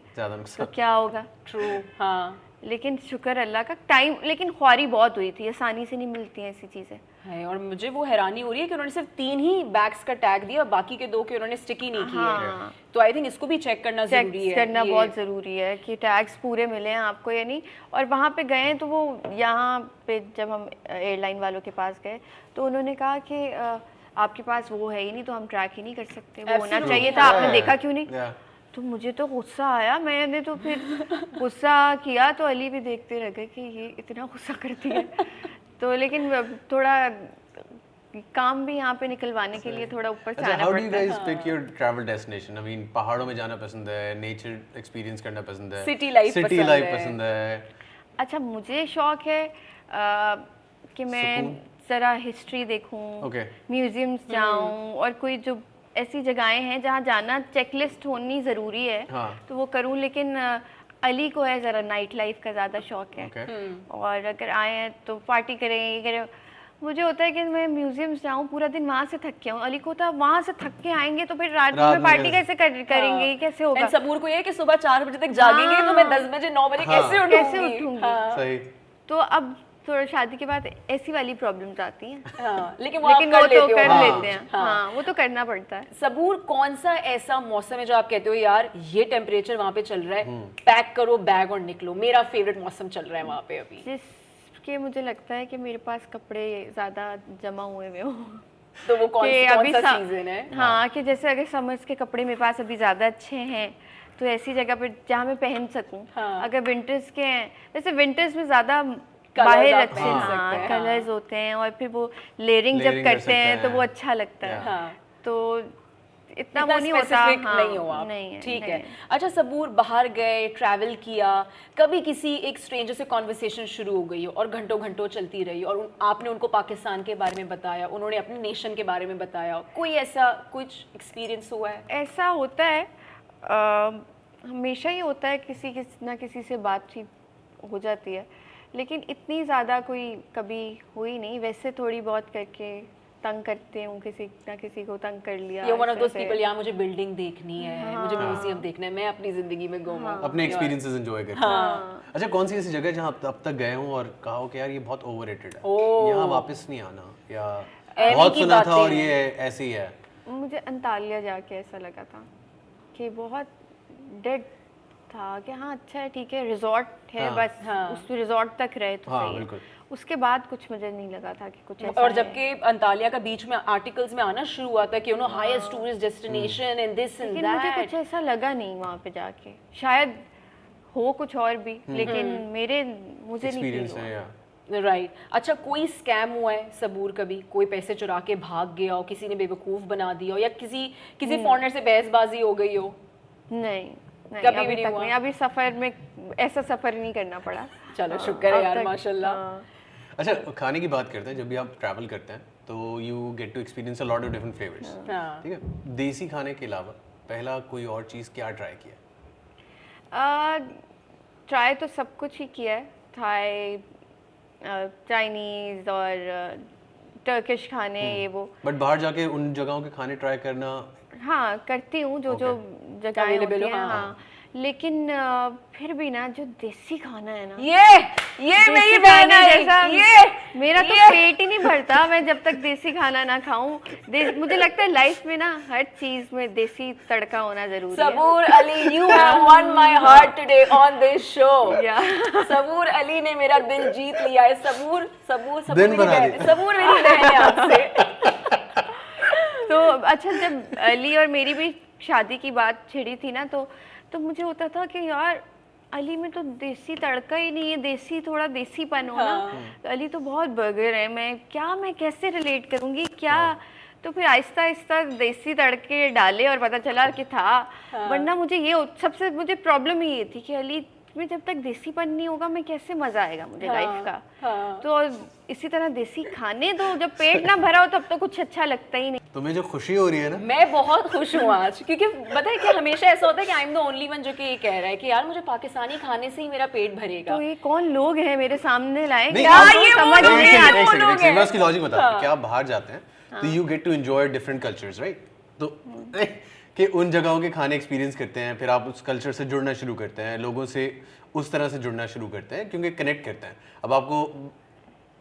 Speaker 1: तो क्या होगा?
Speaker 2: ट्रू हाँ।
Speaker 1: लेकिन शुक्र अल्लाह का टाइम लेकिन ख्वारी बहुत हुई थी आसानी से नहीं मिलती हैं ऐसी चीज़ें
Speaker 2: है और मुझे वो हैरानी हो रही है कि उन्होंने सिर्फ़ तीन ही बैग्स का टैग दिया और बाकी के दो के उन्होंने स्टिक ही नहीं किए
Speaker 1: हाँ।
Speaker 2: तो आई थिंक इसको भी चेक करना
Speaker 1: चेक
Speaker 2: ज़रूरी है
Speaker 1: करना बहुत ज़रूरी है कि टैग्स पूरे मिले हैं आपको या नहीं और वहाँ पे गए तो वो यहाँ पे जब हम एयरलाइन वालों के पास गए तो उन्होंने कहा कि आपके पास वो है ही नहीं तो हम ट्रैक ही नहीं कर सकते वो होना चाहिए था। आपने देखा क्यों नहीं. तो मुझे तो गुस्सा आया। मैंने तो फिर गुस्सा किया तो अली भी देखते रह गए कि ये इतना गुस्सा करती है। तो लेकिन थोड़ा काम भी यहाँ पे निकलवाने के लिए थोड़ा ऊपर से
Speaker 3: अच्छा
Speaker 1: आना
Speaker 3: हाउ डू
Speaker 1: पड़ता है।
Speaker 3: Guys pick your travel destination I mean पहाड़ों में जाना पसंद है नेचर एक्सपीरियंस करना पसंद है
Speaker 2: City life
Speaker 3: सिटी
Speaker 2: पसंद
Speaker 3: लाइफ पसंद है।
Speaker 1: अच्छा मुझे शौक है अ, कि मैं ज़रा हिस्ट्री देखूँ
Speaker 3: Okay.
Speaker 1: म्यूजियम्स जाऊँ और कोई जो ऐसी जगहें हैं जहाँ जाना चेकलिस्ट होनी ज़रूरी है
Speaker 3: हाँ।
Speaker 1: तो वो करूँ लेकिन अली को है ज़रा नाइट लाइफ का ज़्यादा शौक है
Speaker 3: ओके
Speaker 1: और अगर आए हैं तो पार्टी करें ये करें मुझे होता है कि मैं म्यूजियम्स जाऊँ पूरा दिन वहाँ से थक के आऊँ अली को होता वहाँ से थक के आएँगे तो फिर रात में पार्टी
Speaker 3: कैसे?
Speaker 1: कर, करेंगे ये कैसे होगा
Speaker 2: सबूर को ये कि सुबह चार बजे तक जागेंगे तो मैं
Speaker 1: हाँ।
Speaker 2: दस बजे नौ बजे
Speaker 3: हाँ।
Speaker 2: कैसे उठूँगी
Speaker 1: कैसे उठूँगी?
Speaker 2: हाँ,
Speaker 3: सही
Speaker 1: तो अब थोड़ा शादी के बाद ऐसी वाली प्रॉब्लम्स आती हैं।
Speaker 2: हाँ, लेकिन वो
Speaker 1: लेकिन वो तो
Speaker 2: हो।
Speaker 1: कर
Speaker 3: हाँ।
Speaker 1: लेते हैं।
Speaker 2: हाँ।
Speaker 1: हाँ वो तो करना पड़ता है।
Speaker 2: सबूर कौन सा ऐसा मौसम है जो आप कहते हो यार ये टेम्परेचर वहाँ पे चल रहा है
Speaker 3: हम्म।
Speaker 2: पैक करो बैग और निकलो। मेरा फेवरेट मौसम चल रहा है वहाँ पे अभी।
Speaker 1: जिसके मुझे लगता है कि मेरे पास कपड़े ज़्यादा जमा हुए हुए हों।
Speaker 2: तो वो कौन,
Speaker 1: अभी
Speaker 2: सा सीज़न है?
Speaker 1: हाँ कि जैसे अगर समर्स के कपड़े मेरे पास अभी ज़्यादा अच्छे हैं तो ऐसी जगह पे जहाँ मैं पहन सकूँ।
Speaker 2: हाँ।
Speaker 1: अगर विंटर्स के हैं वैसे विंटर्स में ज़्यादा बाहर अच्छे
Speaker 2: सकते
Speaker 1: हाँ
Speaker 2: हैं,
Speaker 1: कलर्स होते हैं और फिर वो लेयरिंग जब करते हैं तो वो अच्छा लगता है।
Speaker 2: हाँ
Speaker 1: तो इतना
Speaker 2: इतना
Speaker 1: वो नहीं होता हाँ,
Speaker 2: नहीं हो आप।
Speaker 1: नहीं है
Speaker 2: ठीक
Speaker 1: नहीं
Speaker 2: है। अच्छा सबूर बाहर गए ट्रैवल किया कभी किसी एक स्ट्रेंजर से कॉन्वर्सेशन शुरू हो गई हो और घंटों घंटों चलती रही और उन, आपने उनको पाकिस्तान के बारे में बताया उन्होंने अपने नेशन के बारे में बताया कोई ऐसा कुछ एक्सपीरियंस हुआ है?
Speaker 1: ऐसा होता है हमेशा ही होता है किसी किसी ना किसी से बातचीत हो जाती है। लेकिन इतनी ज़्यादा कोई कभी हुई नहीं। वैसे थोड़ी बहुत करके तंग करते हूँ किसी ना किसी को तंग कर लिया
Speaker 2: ये वन ऑफ़ दोस पीपल यार मुझे बिल्डिंग देखनी है हाँ, मुझे
Speaker 1: हाँ।
Speaker 2: म्यूज़ियम देखना है मैं अपनी ज़िंदगी में घूमूं
Speaker 3: अपने एक्सपीरियंसेस एंजॉय करते
Speaker 2: हाँ।
Speaker 3: अच्छा कौन सी ऐसी जगह जहाँ अब तक गए हो और कहा हो कि यार ये बहुत ओवररेटेड है। यहाँ वापस नहीं आना या बहुत सुना था और ये ऐसे ही। है
Speaker 1: मुझे अंतालिया जाके ऐसा लगा था कि बहुत डेड था कि हाँ अच्छा है ठीक है रिजॉर्ट है
Speaker 3: हाँ,
Speaker 1: बस
Speaker 2: हाँ।
Speaker 1: उस रिजॉर्ट तक रहे तो
Speaker 3: हाँ,
Speaker 1: सही। है
Speaker 3: बिल्कुल।
Speaker 1: उसके बाद कुछ मुझे नहीं लगा था कि कुछ ऐसा
Speaker 2: और जबकि अंतालिया का बीच में आर्टिकल्स में आना शुरू हुआ था कि you know highest tourist destination and this and
Speaker 1: लेकिन मुझे कुछ ऐसा लगा नहीं वहाँ पे जाके। शायद हो कुछ और भी लेकिन मेरे मुझे नहीं
Speaker 3: है
Speaker 1: हुआ।
Speaker 2: राइट अच्छा कोई स्कैम हुआ है सबूर कभी? कोई पैसे चुरा के भाग गया हो किसी ने बेवकूफ़ बना दिया हो या किसी किसी फॉरनर से बहसबाजी हो गई हो?
Speaker 1: नहीं।
Speaker 2: कभी भी नहीं हुआ?
Speaker 1: अभी सफ़र में ऐसा सफ़र नहीं करना पड़ा।
Speaker 2: चलो
Speaker 1: हाँ,
Speaker 2: शुक्र है यार माशाल्लाह।
Speaker 1: हाँ।
Speaker 3: अच्छा खाने की बात करते हैं जब भी आप ट्रैवल करते हैं तो you get to experience a lot of different flavours ठीक है? देसी खाने के अलावा पहला कोई और चीज़ क्या ट्राई किया?
Speaker 1: ट्राई तो सब कुछ ही किया है। थाई चाइनीज़ और टर्किश खाने
Speaker 3: हम्म।
Speaker 1: ये वो।
Speaker 3: बट बाहर जाके उन जगहों के खाने ट्राई करना
Speaker 1: हाँ करती हूँ जो okay. जो जगह होती
Speaker 2: हो,
Speaker 1: हैं। लेकिन फिर भी ना जो देसी खाना है ना।
Speaker 2: ये ये मेरी बहन है।
Speaker 1: जैसा
Speaker 2: ये
Speaker 1: मेरा तो
Speaker 2: ये।
Speaker 1: पेट ही नहीं भरता मैं जब तक देसी खाना ना खाऊं। मुझे लगता है लाइफ में ना हर चीज़ में देसी तड़का होना ज़रूरी है।
Speaker 2: Sabur Ali you have won my heart today on this show
Speaker 1: या
Speaker 2: सबूर अली ने मेरा दिल जीत लिया है। सबूर सबूर सबूर मेरी बहन सबूर मेरी बहन है आपसे।
Speaker 1: तो अच्छा जब अली और मेरी भी शादी की बात छिड़ी थी ना तो तो मुझे होता था कि यार अली में तो देसी तड़का ही नहीं है देसी थोड़ा देसीपन हो ना। तो अली तो बहुत बर्गर है मैं क्या मैं कैसे रिलेट करूँगी क्या? तो फिर आहिस्ता आहिस्ता देसी तड़के डाले और पता चला कि था। वरना मुझे ये सबसे मुझे प्रॉब्लम ही ये थी कि अली में जब तक देसीपन नहीं होगा मैं कैसे मज़ा आएगा मुझे लाइफ का?
Speaker 2: हाँ।
Speaker 1: तो इसी तरह देसी खाने दो जब पेट ना भरा हो तब तो कुछ अच्छा लगता ही नहीं।
Speaker 3: तुम्हें जो खुशी हो रही है ना।
Speaker 2: मैं बहुत खुश हूँ आज क्योंकि पता है कि हमेशा ऐसा होता है कि I am the only one जो कि ये कह रहा है कि यार मुझे पाकिस्तानी खाने से ही मेरा पेट भरेगा।
Speaker 1: तो ये कौन लोग हैं मेरे सामने लाए क्या ये
Speaker 2: ये
Speaker 1: समझ नहीं आता?
Speaker 3: मैं उसकी लॉजिक बता कि आप बाहर जाते हैं तो you get to enjoy different cultures right तो कि उन जगहों के खाने एक्सपीरियंस करते हैं फिर आप उस कल्चर से जुड़ना शुरू करते हैं लोगों से उस तरह से जुड़ना शुरू करते हैं क्योंकि कनेक्ट करते हैं। अब आपको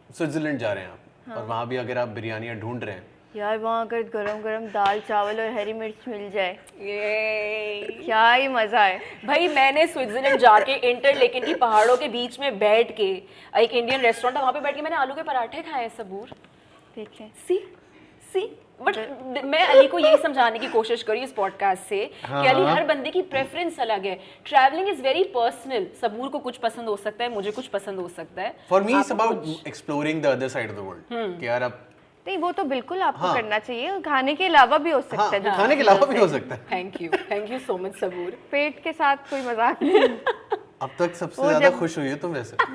Speaker 3: स्विट्जरलैंड जा रहे हैं आप और वहाँ भी अगर आप बिरयानियाँ ढूंढ रहे हैं
Speaker 1: यार वहाँ अगर गरम गरम दाल चावल और हरी मिर्च मिल जाए।
Speaker 2: ये
Speaker 1: क्या ही मज़ा है।
Speaker 2: भाई मैंने स्विट्जरलैंड जाके इंटर लेकिन की पहाड़ों के बीच में बैठ के एक इंडियन रेस्टोरेंट था वहाँ पे बैठ के मैंने आलू के पराठे खाए हैं सबूर।
Speaker 1: देखें।
Speaker 2: सी सी बट मैं अली को यही समझाने की कोशिश करी इस पॉडकास्ट से हाँ। कि अली हर बंदे की प्रेफरेंस अलग है। Travelling is very personal Sabur को कुछ पसंद हो सकता है मुझे कुछ पसंद हो सकता है।
Speaker 3: For me it's about exploring the other side of the world कि यार आप
Speaker 1: नहीं वो तो बिल्कुल आपको
Speaker 3: हाँ।
Speaker 1: करना चाहिए। खाने के अलावा भी हो सकता
Speaker 3: हाँ
Speaker 1: है।
Speaker 3: खाने के अलावा भी हो सकता है।
Speaker 2: Thank you thank you so much Sabur
Speaker 1: पेट के साथ कोई मज़ाक नहीं।
Speaker 3: अब तक सबसे ज़्यादा खुश हुई हो तुम वैसे।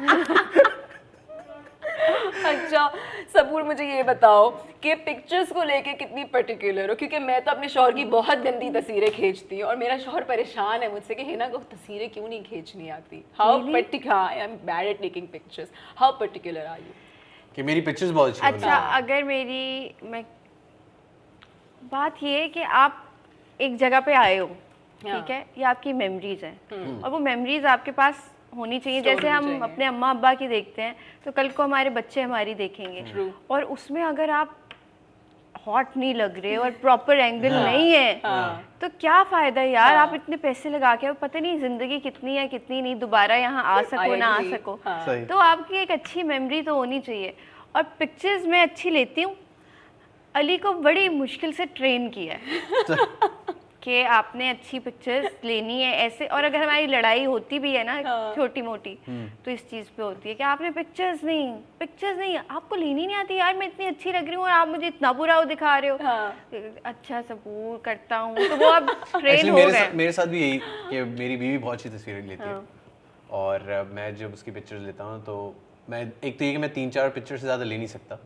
Speaker 2: अच्छा सबूर मुझे ये बताओ कि पिक्चर्स को लेके कितनी पर्टिकुलर हो? क्योंकि मैं तो अपने शौहर की बहुत गंदी तस्वीरें खींचती हूँ और मेरा शोहर परेशान है मुझसे कि हिना को तस्वीरें क्यों नहीं खींचनी आती? How particular I am bad at taking pictures how particular are you
Speaker 3: कि मेरी पिक्चर्स बहुत अच्छी
Speaker 1: अच्छा अगर मेरी मैं बात ये है कि आप एक जगह पे आए हो
Speaker 2: हाँ।
Speaker 1: ठीक है? ये आपकी मेमोरीज हैं। और वो मेमोरीज आपके पास होनी चाहिए जैसे हम
Speaker 2: चाहिए।
Speaker 1: अपने अम्मा अब्बा की देखते हैं तो कल को हमारे बच्चे हमारी देखेंगे। और उसमें अगर आप हॉट नहीं लग रहे और प्रॉपर एंगल नहीं है।
Speaker 2: हाँ।
Speaker 1: तो क्या फ़ायदा यार? यार आप इतने पैसे लगा के पता नहीं ज़िंदगी कितनी है कितनी नहीं दोबारा यहाँ आ सको ना आ सको।
Speaker 2: हाँ।
Speaker 1: तो आपकी एक अच्छी मेमोरी तो होनी चाहिए। और पिक्चर्स मैं अच्छी लेती हूँ। अली को बड़ी मुश्किल से ट्रेन किया है। कि आपने अच्छी पिक्चर्स लेनी है ऐसे और अगर हमारी लड़ाई होती भी है ना
Speaker 2: हाँ।
Speaker 1: छोटी मोटी तो इस चीज़ पे होती है कि आपने पिक्चर्स नहीं पिक्चर्स नहीं आपको लेनी नहीं आती यार मैं इतनी अच्छी लग रही हूँ और आप मुझे इतना बुरा वो दिखा रहे हो।
Speaker 2: हाँ।
Speaker 1: अच्छा सबूर करता हूँ। तो वो अब ट्रेन हो
Speaker 3: मेरे
Speaker 1: गए।
Speaker 3: साथ मेरे साथ भी यही कि मेरी बीवी बहुत अच्छी तस्वीरें लेती है।
Speaker 1: हाँ।
Speaker 3: और मैं जब उसकी पिक्चर्स लेता हूँ तो मैं एक तो ये कि मैं तीन चार पिक्चर से ज़्यादा ले नहीं सकता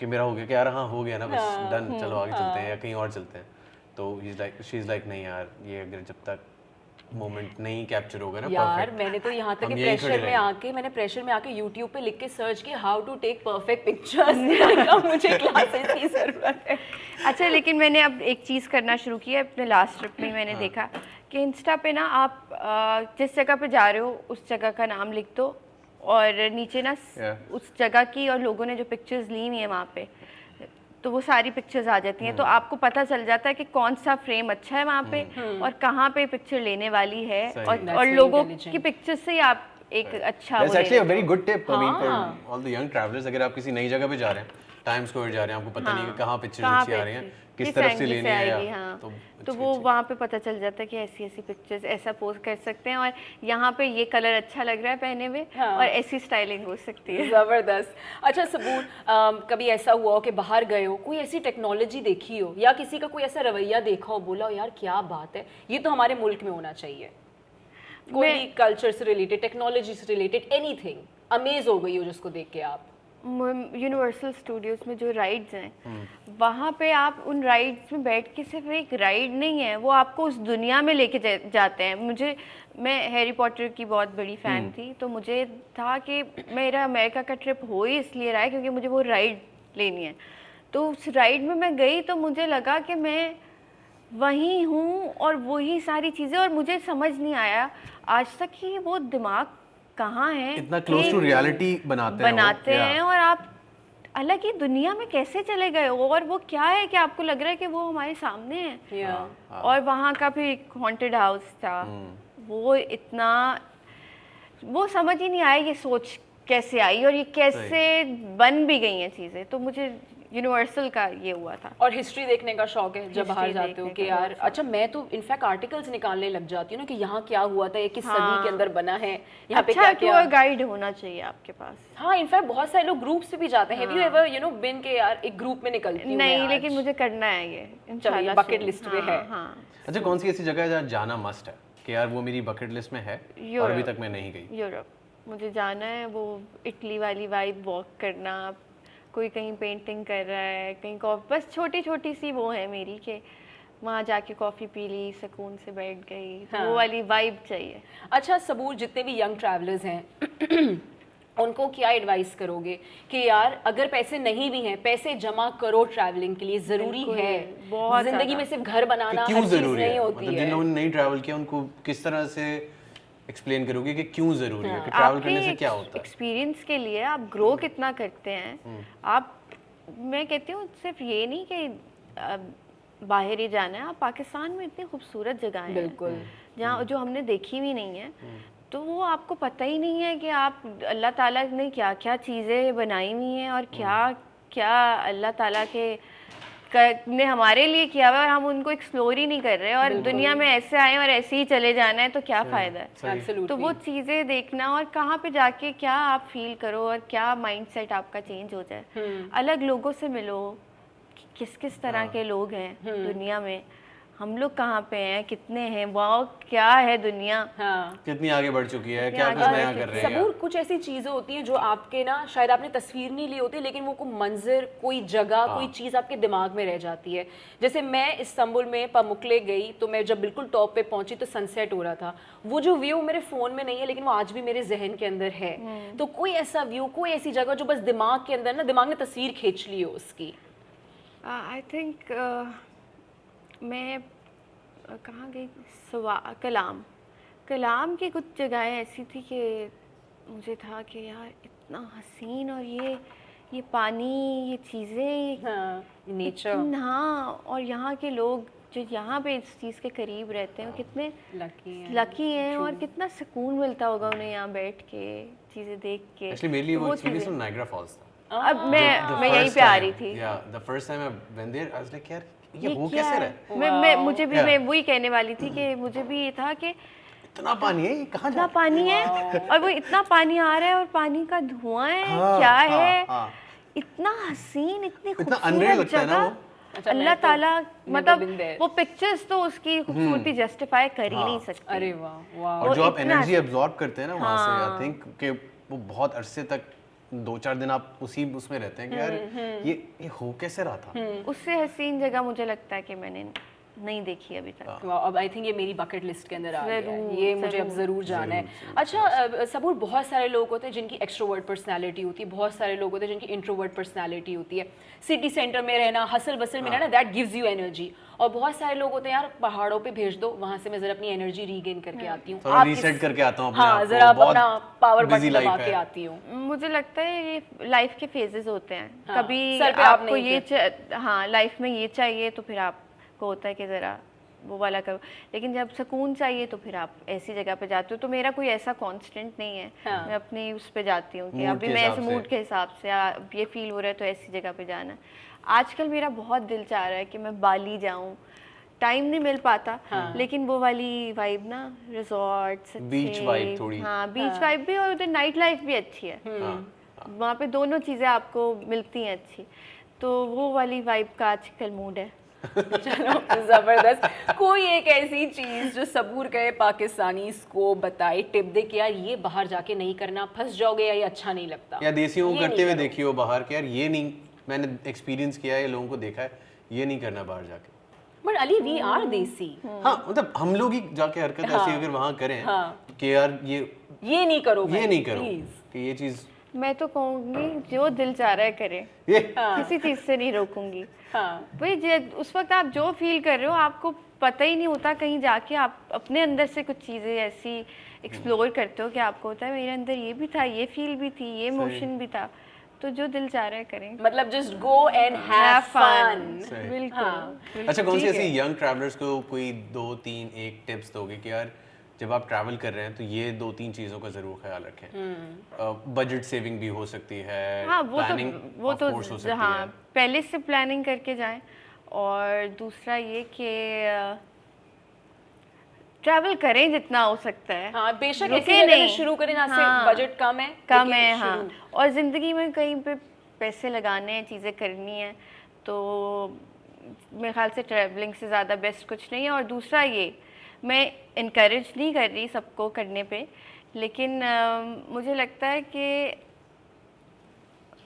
Speaker 3: कि मेरा हो गया कि यार हाँ हो गया ना बस डन चलो आगे चलते हैं या कहीं और चलते हैं। तो लाइक शी इज़ लाइक नहीं यार ये अगर जब तक मोमेंट नहीं कैप्चर होगा ना
Speaker 2: यार
Speaker 3: perfect,
Speaker 2: मैंने तो यहाँ तक प्रेशर में आके मैंने प्रेशर में आके YouTube पे लिख के सर्च किया how to take perfect pictures मुझे क्लासेस की ज़रूरत है.
Speaker 1: अच्छा लेकिन मैंने अब एक चीज़ करना शुरू की है अपने लास्ट ट्रिप में मैंने देखा कि इंस्टा पे ना आप जिस जगह पे जा रहे हो उस जगह का नाम लिख दो और नीचे ना
Speaker 3: Yeah.
Speaker 1: उस जगह की और लोगों ने जो पिक्चर्स ली हुई है वहाँ पे तो वो सारी पिक्चर्स आ जाती हैं। तो आपको पता चल जाता है कि कौन सा फ्रेम अच्छा है वहाँ पे और कहाँ पे पिक्चर लेने वाली है और और लोगों की पिक्चर से ही आप एक अच्छा
Speaker 3: वेरी गुड टिप
Speaker 2: हाँ।
Speaker 3: for all the young travelers, अगर आप किसी नई जगह पे जा रहे हैं, टाइम स्क्वायर जा रहे हैं, आपको पता नहीं कहाँ
Speaker 1: पिक्चर
Speaker 3: अच्छी आ रही हैं, किस तरफ़ से लेनी है
Speaker 1: आएगी, हाँ।
Speaker 3: तो
Speaker 1: तो वो वहाँ पे पता चल जाता है कि ऐसी ऐसी पिक्चर्स ऐसा पोस्ट कर सकते हैं और यहाँ पे ये कलर अच्छा लग रहा है पहने में
Speaker 2: हाँ।
Speaker 1: और ऐसी स्टाइलिंग हो सकती है।
Speaker 2: ज़बरदस्त। अच्छा सबूर कभी ऐसा हुआ हो कि बाहर गए हो कोई ऐसी टेक्नोलॉजी देखी हो या किसी का कोई ऐसा रवैया देखा हो बोला हो यार क्या बात है ये तो हमारे मुल्क में होना चाहिए। कोई कल्चर से रिलेटेड टेक्नोलॉजी से रिलेटेड एनीथिंग अमेज हो गई हो जिसको देख के आप।
Speaker 1: यूनिवर्सल स्टूडियोज में जो राइड्स हैं
Speaker 3: हम्म।
Speaker 1: वहाँ पे आप उन राइड्स में बैठ के सिर्फ़ एक राइड नहीं है वो आपको उस दुनिया में लेके जाते हैं मुझे मैं हैरी पॉटर की बहुत बड़ी
Speaker 3: हम्म।
Speaker 1: फ़ैन थी तो मुझे था कि मेरा अमेरिका का ट्रिप हो ही इसलिए रहा है क्योंकि मुझे वो राइड लेनी है तो उस राइड में मैं गई तो मुझे लगा कि मैं वहीं हूँ और वही सारी चीज़ें और मुझे समझ नहीं आया आज तक कि वो दिमाग कहाँ है?
Speaker 3: इतना क्लोज टू रियलिटी बनाते हैं
Speaker 1: बनाते
Speaker 3: yeah.
Speaker 1: हैं और आप अलग ही दुनिया में कैसे चले गए हो? और वो क्या है कि आपको लग रहा है कि वो हमारे सामने है?
Speaker 2: या
Speaker 3: हाँ।
Speaker 1: और वहाँ का भी हॉन्टेड हाउस था।
Speaker 3: हम्म।
Speaker 1: वो इतना वो समझ ही नहीं आया ये सोच कैसे आई और ये कैसे बन भी गई हैं चीज़ें। तो मुझे यूनिवर्सल का ये हुआ था।
Speaker 2: और हिस्ट्री देखने का शौक है जब बाहर जाते हो कि यार अच्छा मैं तो इनफैक्ट आर्टिकल्स निकालने लग जाती हूँ ना कि यहाँ क्या हुआ था ये किस हाँ। सदी
Speaker 1: हाँ।
Speaker 2: के अंदर बना है यहाँ पे
Speaker 1: अच्छा
Speaker 2: क्या क्या
Speaker 1: गाइड होना चाहिए आपके पास।
Speaker 2: हाँ इनफैक्ट बहुत सारे लोग ग्रुप से भी जाते हैं। Have you ever you know बिन के यार एक ग्रुप में निकलती हूँ
Speaker 1: नहीं लेकिन मुझे करना है ये soon।
Speaker 2: list में
Speaker 1: हाँ,
Speaker 2: है।
Speaker 1: हाँ।
Speaker 3: अच्छा कौन सी ऐसी जगह है जहाँ जाना मस्ट है? कि यार वो मेरी बकेट लिस्ट में है और अभी तक मैं नहीं गई।
Speaker 1: यूरोप। मुझे जाना है वो इटली वाली वाइब वॉक करना कोई कहीं पेंटिंग कर रहा है कहीं कॉफ़ी बस छोटी छोटी सी वो है मेरी कि वहाँ जाके कॉफ़ी पी ली सुकून से बैठ गई। तो
Speaker 2: हाँ।
Speaker 1: वो वाली वाइब चाहिए।
Speaker 2: अच्छा सबूर जितने भी यंग ट्रैवलर्स हैं उनको क्या एडवाइस करोगे कि यार अगर पैसे नहीं भी हैं पैसे जमा करो ट्रैवलिंग के लिए ज़रूरी है।
Speaker 1: बहुत
Speaker 2: ज़िंदगी में सिर्फ़ घर बनाना
Speaker 3: क्यों ज़रूरी
Speaker 2: नहीं
Speaker 3: है?
Speaker 2: होती
Speaker 3: मतलब
Speaker 2: है।
Speaker 3: जिन लोगों ने नहीं ट्रैवल किया उनको किस तरह से एक्सप्लेन करोगे कि क्यों ज़रूरी है? कि ट्रैवल करने से क्या होता है?
Speaker 1: एक्सपीरियंस के लिए आप ग्रो कितना करते हैं
Speaker 3: हम्म।
Speaker 1: आप मैं कहती हूँ सिर्फ़ ये नहीं कि बाहर ही जाना है आप पाकिस्तान में इतनी खूबसूरत जगह हैं
Speaker 2: बिल्कुल।
Speaker 1: जहाँ जो हमने देखी भी नहीं है
Speaker 3: हम्म।
Speaker 1: तो वो आपको पता ही नहीं है कि आप अल्लाह ताला ने क्या क्या चीज़ें बनाई हुई हैं और क्या क्या अल्लाह ताला के ने हमारे लिए किया हुआ है और हम उनको एक्सप्लोर ही नहीं कर रहे और दुनिया में ऐसे आए और ऐसे ही चले जाना है तो क्या फ़ायदा है? तो वो चीज़ें देखना और कहाँ पे जाके क्या आप फील करो और क्या माइंडसेट आपका चेंज हो जाए। अलग लोगों से मिलो कि किस किस तरह के लोग हैं दुनिया में। हम लोग कहाँ पे हैं? कितने हैं? वाह क्या है दुनिया?
Speaker 2: हाँ।
Speaker 3: कितनी आगे बढ़ चुकी है? क्या कुछ नया कर रहे हैं?
Speaker 2: सबूर कुछ ऐसी चीज़ें होती हैं जो आपके ना शायद आपने तस्वीर नहीं ली होती लेकिन वो कोई मंजर कोई जगह
Speaker 3: हाँ।
Speaker 2: कोई चीज़ आपके दिमाग में रह जाती है। जैसे मैं इस्तांबुल में पमुकले गई तो मैं जब बिल्कुल टॉप पे पहुँची तो सनसेट हो रहा था। वो जो व्यू मेरे फ़ोन में नहीं है लेकिन वो आज भी मेरे जहन के अंदर है।
Speaker 1: हम्म।
Speaker 2: तो कोई ऐसा व्यू कोई ऐसी जगह जो बस दिमाग के अंदर ना दिमाग ने तस्वीर खींच ली हो उसकी?
Speaker 1: आई थिंक मैं कहाँ गई? सवा कलाम। कलाम की कुछ जगहें ऐसी थी कि मुझे था कि यार इतना हसीन और ये ये पानी ये चीज़ें।
Speaker 2: हाँ नेचर
Speaker 1: हाँ और यहाँ के लोग जो यहाँ पे इस चीज़ के करीब रहते हैं कितने
Speaker 2: लकी है
Speaker 1: लकी हैं और कितना सुकून मिलता होगा उन्हें यहाँ बैठ के चीज़ें देख के।
Speaker 3: एक्चुअली मेरे लिए
Speaker 1: तो
Speaker 3: वो
Speaker 1: वो
Speaker 3: एक्सपीरियंस नाइग्रा फॉल्स था
Speaker 1: अब मैं
Speaker 3: The
Speaker 1: मैं यहीं पे आ रही थी।
Speaker 3: यार ये
Speaker 1: ये
Speaker 3: हो कैसे
Speaker 1: है?
Speaker 3: रहा?
Speaker 1: मैं मैं मुझे भी मैं वही कहने वाली थी कि मुझे भी ये था कि
Speaker 3: इतना पानी है ये कहाँ
Speaker 1: इतना पानी है और वो इतना पानी आ रहा है और पानी का धुआँ है
Speaker 3: हाँ,
Speaker 1: क्या
Speaker 3: हाँ,
Speaker 1: है?
Speaker 3: हाँ।
Speaker 1: इतना हसीन इतनी
Speaker 3: इतना
Speaker 1: खूबसूरत
Speaker 3: लगता है ना
Speaker 1: जगह।
Speaker 3: वो।
Speaker 2: अच्छा,
Speaker 1: अल्लाह
Speaker 2: तो
Speaker 1: ताला मतलब वो पिक्चर्स तो उसकी खूबसूरती जस्टिफाई कर ही नहीं सकती।
Speaker 2: अरे वाह वाह।
Speaker 3: और जो आप एनर्जी एब्जॉर्ब करते हैं ना वहाँ से
Speaker 1: हाँ।
Speaker 3: आई थिंक कि वो बहुत अरसे तक दो चार दिन आप उसी उसमें रहते हैं कि यार
Speaker 1: हम्म,
Speaker 3: ये ये हो कैसे रहा था?
Speaker 1: उससे हसीन जगह मुझे लगता है कि मैंने नहीं देखी अभी तक।
Speaker 2: अब आई थिंक ये मेरी बकेट लिस्ट के अंदर आ गया है। ये मुझे अब ज़रूर। जाना है। अच्छा सबूर बहुत सारे लोग होते हैं जिनकी एक्सट्रोवर्ट पर्सनालिटी होती है। बहुत सारे लोग होते हैं जिनकी इंट्रोवर्ट पर्सनालिटी होती है। सिटी सेंटर में रहना हसल बसल में रहना दैट गिव्स यू एनर्जी और बहुत सारे लोग होते हैं यार पहाड़ों पे भेज दो वहाँ से मैं जरा अपनी एनर्जी रीगेन करके आती हूँ। आप
Speaker 3: रीसेट करके आता हूँ
Speaker 2: हाँ जरा अपना पावर बटन दबा के आती हूँ।
Speaker 1: मुझे लगता है ये लाइफ के फेजेस होते हैं।
Speaker 2: हाँ,
Speaker 1: कभी
Speaker 2: आप
Speaker 1: आपको ये हाँ लाइफ में ये चाहिए तो फिर आपको होता है कि ज़रा वो वाला करो। लेकिन जब सुकून चाहिए तो फिर आप ऐसी जगह पे जाते हो। तो मेरा कोई ऐसा कांस्टेंट नहीं है।
Speaker 2: हाँ।
Speaker 1: मैं अपनी उस पे जाती हूँ कि अभी मैं ऐसे मूड के हिसाब से आ, ये फील हो रहा है तो ऐसी जगह पे जाना है। आजकल मेरा बहुत दिल चाह रहा है कि मैं बाली जाऊँ। टाइम नहीं मिल पाता हाँ। लेकिन वो वाली वाइब ना रिजॉर्ट्स
Speaker 3: Beach vibe थोड़ी।
Speaker 1: हाँ बीच वाइब भी और उधर नाइट लाइफ भी अच्छी है।
Speaker 3: हाँ,
Speaker 1: वहाँ पे दोनों चीज़ें आपको मिलती हैं अच्छी। तो वो वाली वाइब का आजकल मूड है।
Speaker 2: ज़बरदस्त। कोई एक ऐसी चीज़ जो सबूर कहे पाकिस्तानी को बताए टिप दे कि यार ये बाहर जाके नहीं करना फंस जाओगे या ये अच्छा नहीं लगता।
Speaker 3: या देसियों को करते हुए
Speaker 2: करो।
Speaker 3: देखिए हो बाहर के यार ये नहीं मैंने एक्सपीरियंस किया है लोगों को देखा है ये नहीं करना बाहर जाके।
Speaker 2: बट अली वी आर देसी।
Speaker 3: हाँ मतलब हम लोग ही जाके हरकत ऐसी अगर वहाँ करें
Speaker 2: हाँ।
Speaker 3: कि यार ये
Speaker 2: ये नहीं करो
Speaker 3: ये नहीं करो। कि ये चीज़
Speaker 1: मैं तो कहूँगी जो दिल चाह रहा है करे।
Speaker 3: ये।
Speaker 1: किसी चीज़ से नहीं रोकूँगी।
Speaker 2: हाँ।
Speaker 1: भाई जे- उस वक्त आप जो फील कर रहे हो आपको पता ही नहीं होता कहीं जाके आप अपने अंदर से कुछ चीज़ें ऐसी एक्सप्लोर करते हो कि आपको होता है मेरे अंदर ये भी था ये फील भी थी ये मोशन भी था। तो जो दिल चाह रहा है करें।
Speaker 2: मतलब just go and have fun
Speaker 1: बिल्कुल।
Speaker 2: हाँ।
Speaker 3: अच्छा कौन सी ऐसी यंग ट्रैवलर्स को कोई दो तीन एक टिप्स दोगे कि यार जब आप ट्रैवल कर रहे हैं तो ये दो तीन चीज़ों का ज़रूर ख्याल रखें। बजट सेविंग भी हो सकती है
Speaker 1: हाँ वो
Speaker 3: planning
Speaker 1: तो वो तो
Speaker 3: हो सकती
Speaker 1: हाँ
Speaker 3: है।
Speaker 1: पहले से प्लानिंग करके जाएँ और दूसरा ये कि ट्रैवल करें जितना हो सकता है।
Speaker 2: हाँ बेशक ऐसी
Speaker 1: नहीं।
Speaker 2: शुरू करें जहाँ
Speaker 1: हाँ।
Speaker 2: से बजट कम है
Speaker 1: कम है हाँ। और ज़िंदगी में कहीं पे पैसे लगाने हैं चीज़ें करनी है तो मेरे ख्याल से ट्रैवलिंग से ज़्यादा बेस्ट कुछ नहीं है। और दूसरा ये मैं इनक्रेज नहीं कर रही सबको करने पे लेकिन अ, मुझे लगता है कि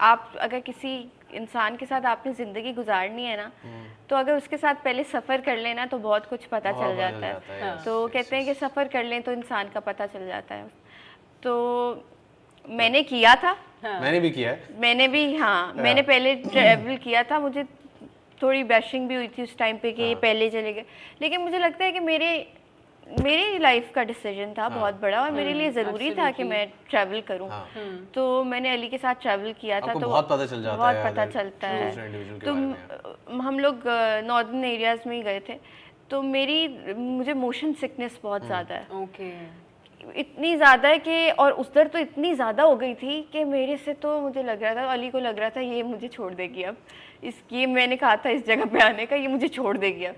Speaker 1: आप अगर किसी इंसान के साथ आपने ज़िंदगी गुजारनी है ना तो अगर उसके साथ पहले सफ़र कर लेना तो बहुत कुछ पता चल जाता
Speaker 3: जाता है,
Speaker 1: है तो कहते हैं कि सफ़र कर लें तो इंसान का पता चल जाता है। तो मैंने किया था।
Speaker 3: मैंने भी किया है।
Speaker 1: मैंने भी हाँ मैंने पहले ट्रैवल किया था मुझे थोड़ी बैशिंग भी हुई थी उस टाइम पे कि ये पहले चले गए। लेकिन मुझे लगता है कि मेरे मेरी लाइफ का डिसीज़न था बहुत बड़ा और मेरे लिए ज़रूरी था कि मैं ट्रैवल करूँ।
Speaker 3: हाँ।
Speaker 1: तो मैंने अली के साथ ट्रैवल किया था तो
Speaker 3: बहुत पता चल जाता
Speaker 1: बहुत
Speaker 3: है
Speaker 1: पता चलता है। तो हम लोग नॉर्दर्न एरियाज़ में ही गए थे। तो मेरी मुझे मोशन सिकनेस बहुत ज़्यादा है।
Speaker 2: ओके
Speaker 1: इतनी ज़्यादा है कि और उस दर तो इतनी ज़्यादा हो गई थी कि मेरे से तो मुझे लग रहा था अली को लग रहा था ये मुझे छोड़ देगी अब। इसकी मैंने कहा था इस जगह पे आने का ये मुझे छोड़ देगी अब।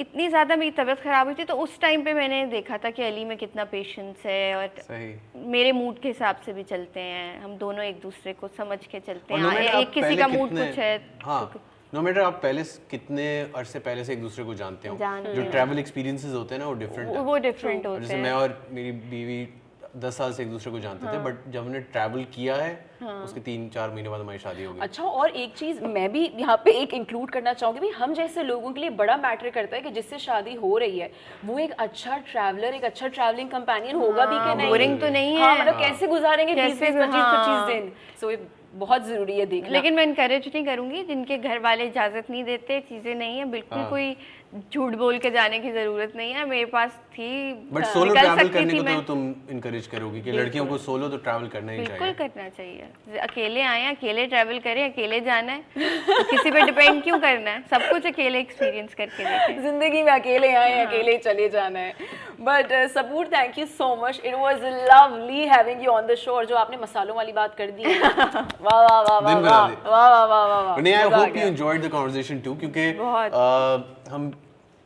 Speaker 1: इतनी ज़्यादा मेरी तबीयत ख़राब हुई थी तो उस टाइम पे मैंने देखा था कि अली में कितना पेशेंस है और
Speaker 3: सही।
Speaker 1: मेरे मूड के हिसाब से भी चलते हैं। हम दोनों एक दूसरे को समझ के चलते हैं। हाँ, एक किसी का मूड
Speaker 3: कितने-
Speaker 1: कुछ है
Speaker 3: हाँ नो मैटर आप पहले से कितने अरसे पहले से एक दूसरे को जानते हो। जो ट्रैवल एक्सपीरियंसेस होते हैं ना वो डिफरेंट
Speaker 1: वो- डिफरेंट होते
Speaker 3: जैसे
Speaker 1: हैं।
Speaker 3: मैं और मेरी बीवी दस साल से एक दूसरे को जानते हाँ। थे बट जब हमने ट्रैवल किया है हाँ। उसके तीन चार महीने बाद हमारी शादी हो गई
Speaker 2: अच्छा और एक चीज़ मैं भी यहाँ पे एक इंक्लूड करना चाहूँगी भाई हम जैसे लोगों के लिए बड़ा मैटर करता है कि जिससे शादी हो रही है वो एक अच्छा ट्रैवलर एक अच्छा ट्रैवलिंग कंपेनियन होगा भी कि नहीं
Speaker 1: बोरिंग तो नहीं
Speaker 2: हाँ
Speaker 1: है
Speaker 2: मतलब कैसे गुजारेंगे बीस बीस पच्चीस
Speaker 1: हाँ।
Speaker 2: पच्चीस दिन सो बहुत ज़रूरी है देखना
Speaker 1: लेकिन मैं इनकरेज नहीं करूँगी जिनके घर वाले इजाज़त नहीं देते चीज़ें नहीं है बिल्कुल
Speaker 3: हाँ।
Speaker 1: कोई झूठ बोल के जाने की ज़रूरत नहीं है मेरे पास थी
Speaker 3: बट सोलो ट्रैवल करने को तो तुम इनकरेज करोगी कि लड़कियों को सोलो तो ट्रैवल करना ही
Speaker 1: बिल्कुल
Speaker 3: चाहिए
Speaker 1: करना चाहिए अकेले आए अकेले ट्रैवल करें अकेले जाना है तो किसी पे डिपेंड क्यों करना है सब कुछ अकेले एक्सपीरियंस करके देखें
Speaker 2: ज़िंदगी में अकेले आए
Speaker 1: हाँ।
Speaker 2: अकेले चले जाना है but Sabur thank you so much it was lovely having you on the show और जो आपने मसालों वाली बात कर दी है। वाह वाह वाह वाह
Speaker 3: दिन बना
Speaker 2: वाह
Speaker 3: दी।
Speaker 2: वाह वाह वाह वाह वाह
Speaker 3: नहीं आई
Speaker 2: मज़ा आ
Speaker 3: होप यू
Speaker 2: गया।
Speaker 3: एंजॉयड द कन्वर्सेशन टू क्योंकि
Speaker 1: बहुत।
Speaker 3: अ, हम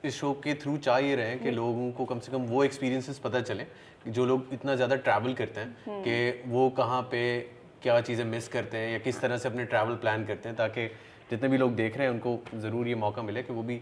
Speaker 3: इस शो के थ्रू चाह ये रहे हैं कि लोगों को कम से कम वो एक्सपीरियंसेस पता चले कि जो लोग इतना ज़्यादा ट्रैवल करते हैं कि वो कहाँ पे क्या चीज़ें मिस करते हैं या किस तरह से अपने ट्रैवल प्लान करते हैं ताकि जितने भी लोग देख रहे हैं उनको ज़रूर ये मौका मिले कि वो भी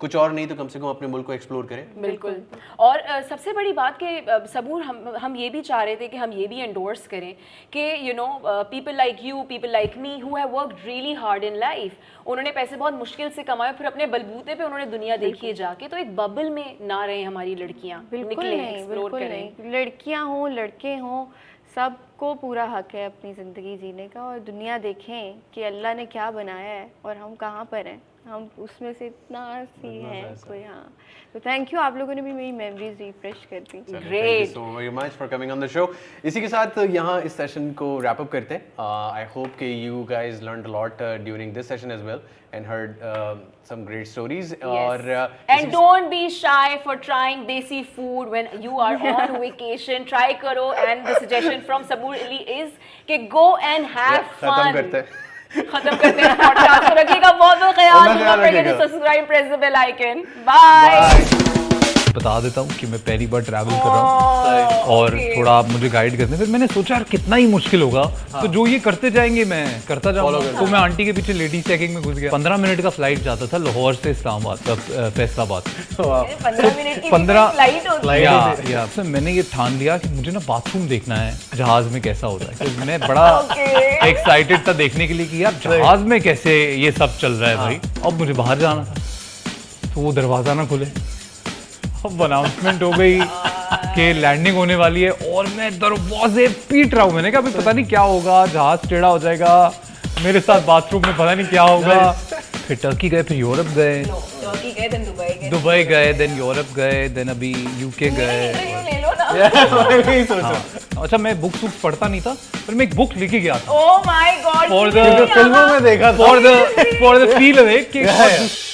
Speaker 3: कुछ और नहीं तो कम से कम अपने मुल्क को एक्सप्लोर करें।
Speaker 2: बिल्कुल। और अ, सबसे बड़ी बात कि सबूर हम हम ये भी चाह रहे थे कि हम ये भी एंडोर्स करें कि you know people like you people like me who have worked really hard in life उन्होंने पैसे बहुत मुश्किल से कमाए फिर अपने बलबूते पे उन्होंने दुनिया देखी है जाके तो एक बबल में ना रहे हमारी लड़कियाँ निकलें एक्सप्लोर करें।
Speaker 1: लड़कियाँ हों लड़के हों सबको पूरा हक है अपनी ज़िंदगी जीने का और दुनिया देखें कि अल्लाह ने क्या बनाया है और हम कहाँ पर हैं। हम उसमें से इतना सी हैं कोई हाँ तो थैंक यू आप लोगों ने भी मेरी मेमोरीज रिफ्रेश कर दी।
Speaker 3: You
Speaker 2: Great.
Speaker 3: So very much for coming on the show इसी के साथ यहाँ इस सेशन को रैप अप करते हैं। आई होप कि you guys learned lot during this session as well and heard some great stories और uh,
Speaker 2: and don't be shy for trying desi food when you are on vacation. Try karo and the suggestion from sabur ali is कि go and have
Speaker 3: खत्म
Speaker 2: fun.
Speaker 3: करते हैं
Speaker 2: खत्म करते हैं podcast को। रखिएगा बहुत बहुत ख्याल
Speaker 3: रखिएगा।
Speaker 2: Subscribe press the bell icon bye
Speaker 4: बता देता हूँ कि मैं पहली बार ट्रैवल कर रहा हूँ। और थोड़ा आप मुझे गाइड करते हैं फिर मैंने सोचा यार कितना ही मुश्किल होगा। तो जो ये करते जाएँगे मैं करता जाऊँगा। तो मैं आंटी के पीछे लेडीज़ चेकिंग में घुस गया। पंद्रह मिनट का फ़्लाइट जाता था लाहौर से इस्लामाबाद फैसलाबाद।
Speaker 2: पंद्रह की
Speaker 4: पंद्रह
Speaker 2: है।
Speaker 4: फिर मैंने ये ठान लिया कि मुझे ना बाथरूम देखना है जहाज़ में कैसा होता है। तो मैं बड़ा एक्साइटेड था देखने के लिए कि यार जहाज़ में कैसे ये सब चल रहा है। भाई। अब मुझे बाहर जाना था। तो वो दरवाज़ा ना खुले। अब अनाउंसमेंट हो गई कि लैंडिंग होने वाली है और मैं दरवाजे पीट रहा हूँ मैंने कहा अभी पता नहीं क्या होगा जहाज़ टेढ़ा हो जाएगा मेरे साथ बाथरूम में पता नहीं क्या होगा। फिर टर्की गए फिर यूरोप गए।
Speaker 2: टर्की गए देन दुबई गए।
Speaker 4: देन यूरोप गए देन अभी यूके गए।
Speaker 3: हूँ।
Speaker 4: अच्छा मैं बुक्स वुक्स पढ़ता नहीं था पर मैं एक बुक लिखी गया था।
Speaker 2: Oh my god
Speaker 4: for the
Speaker 3: फ़िल्मों में देखा था।
Speaker 4: For the for the feel
Speaker 3: yeah.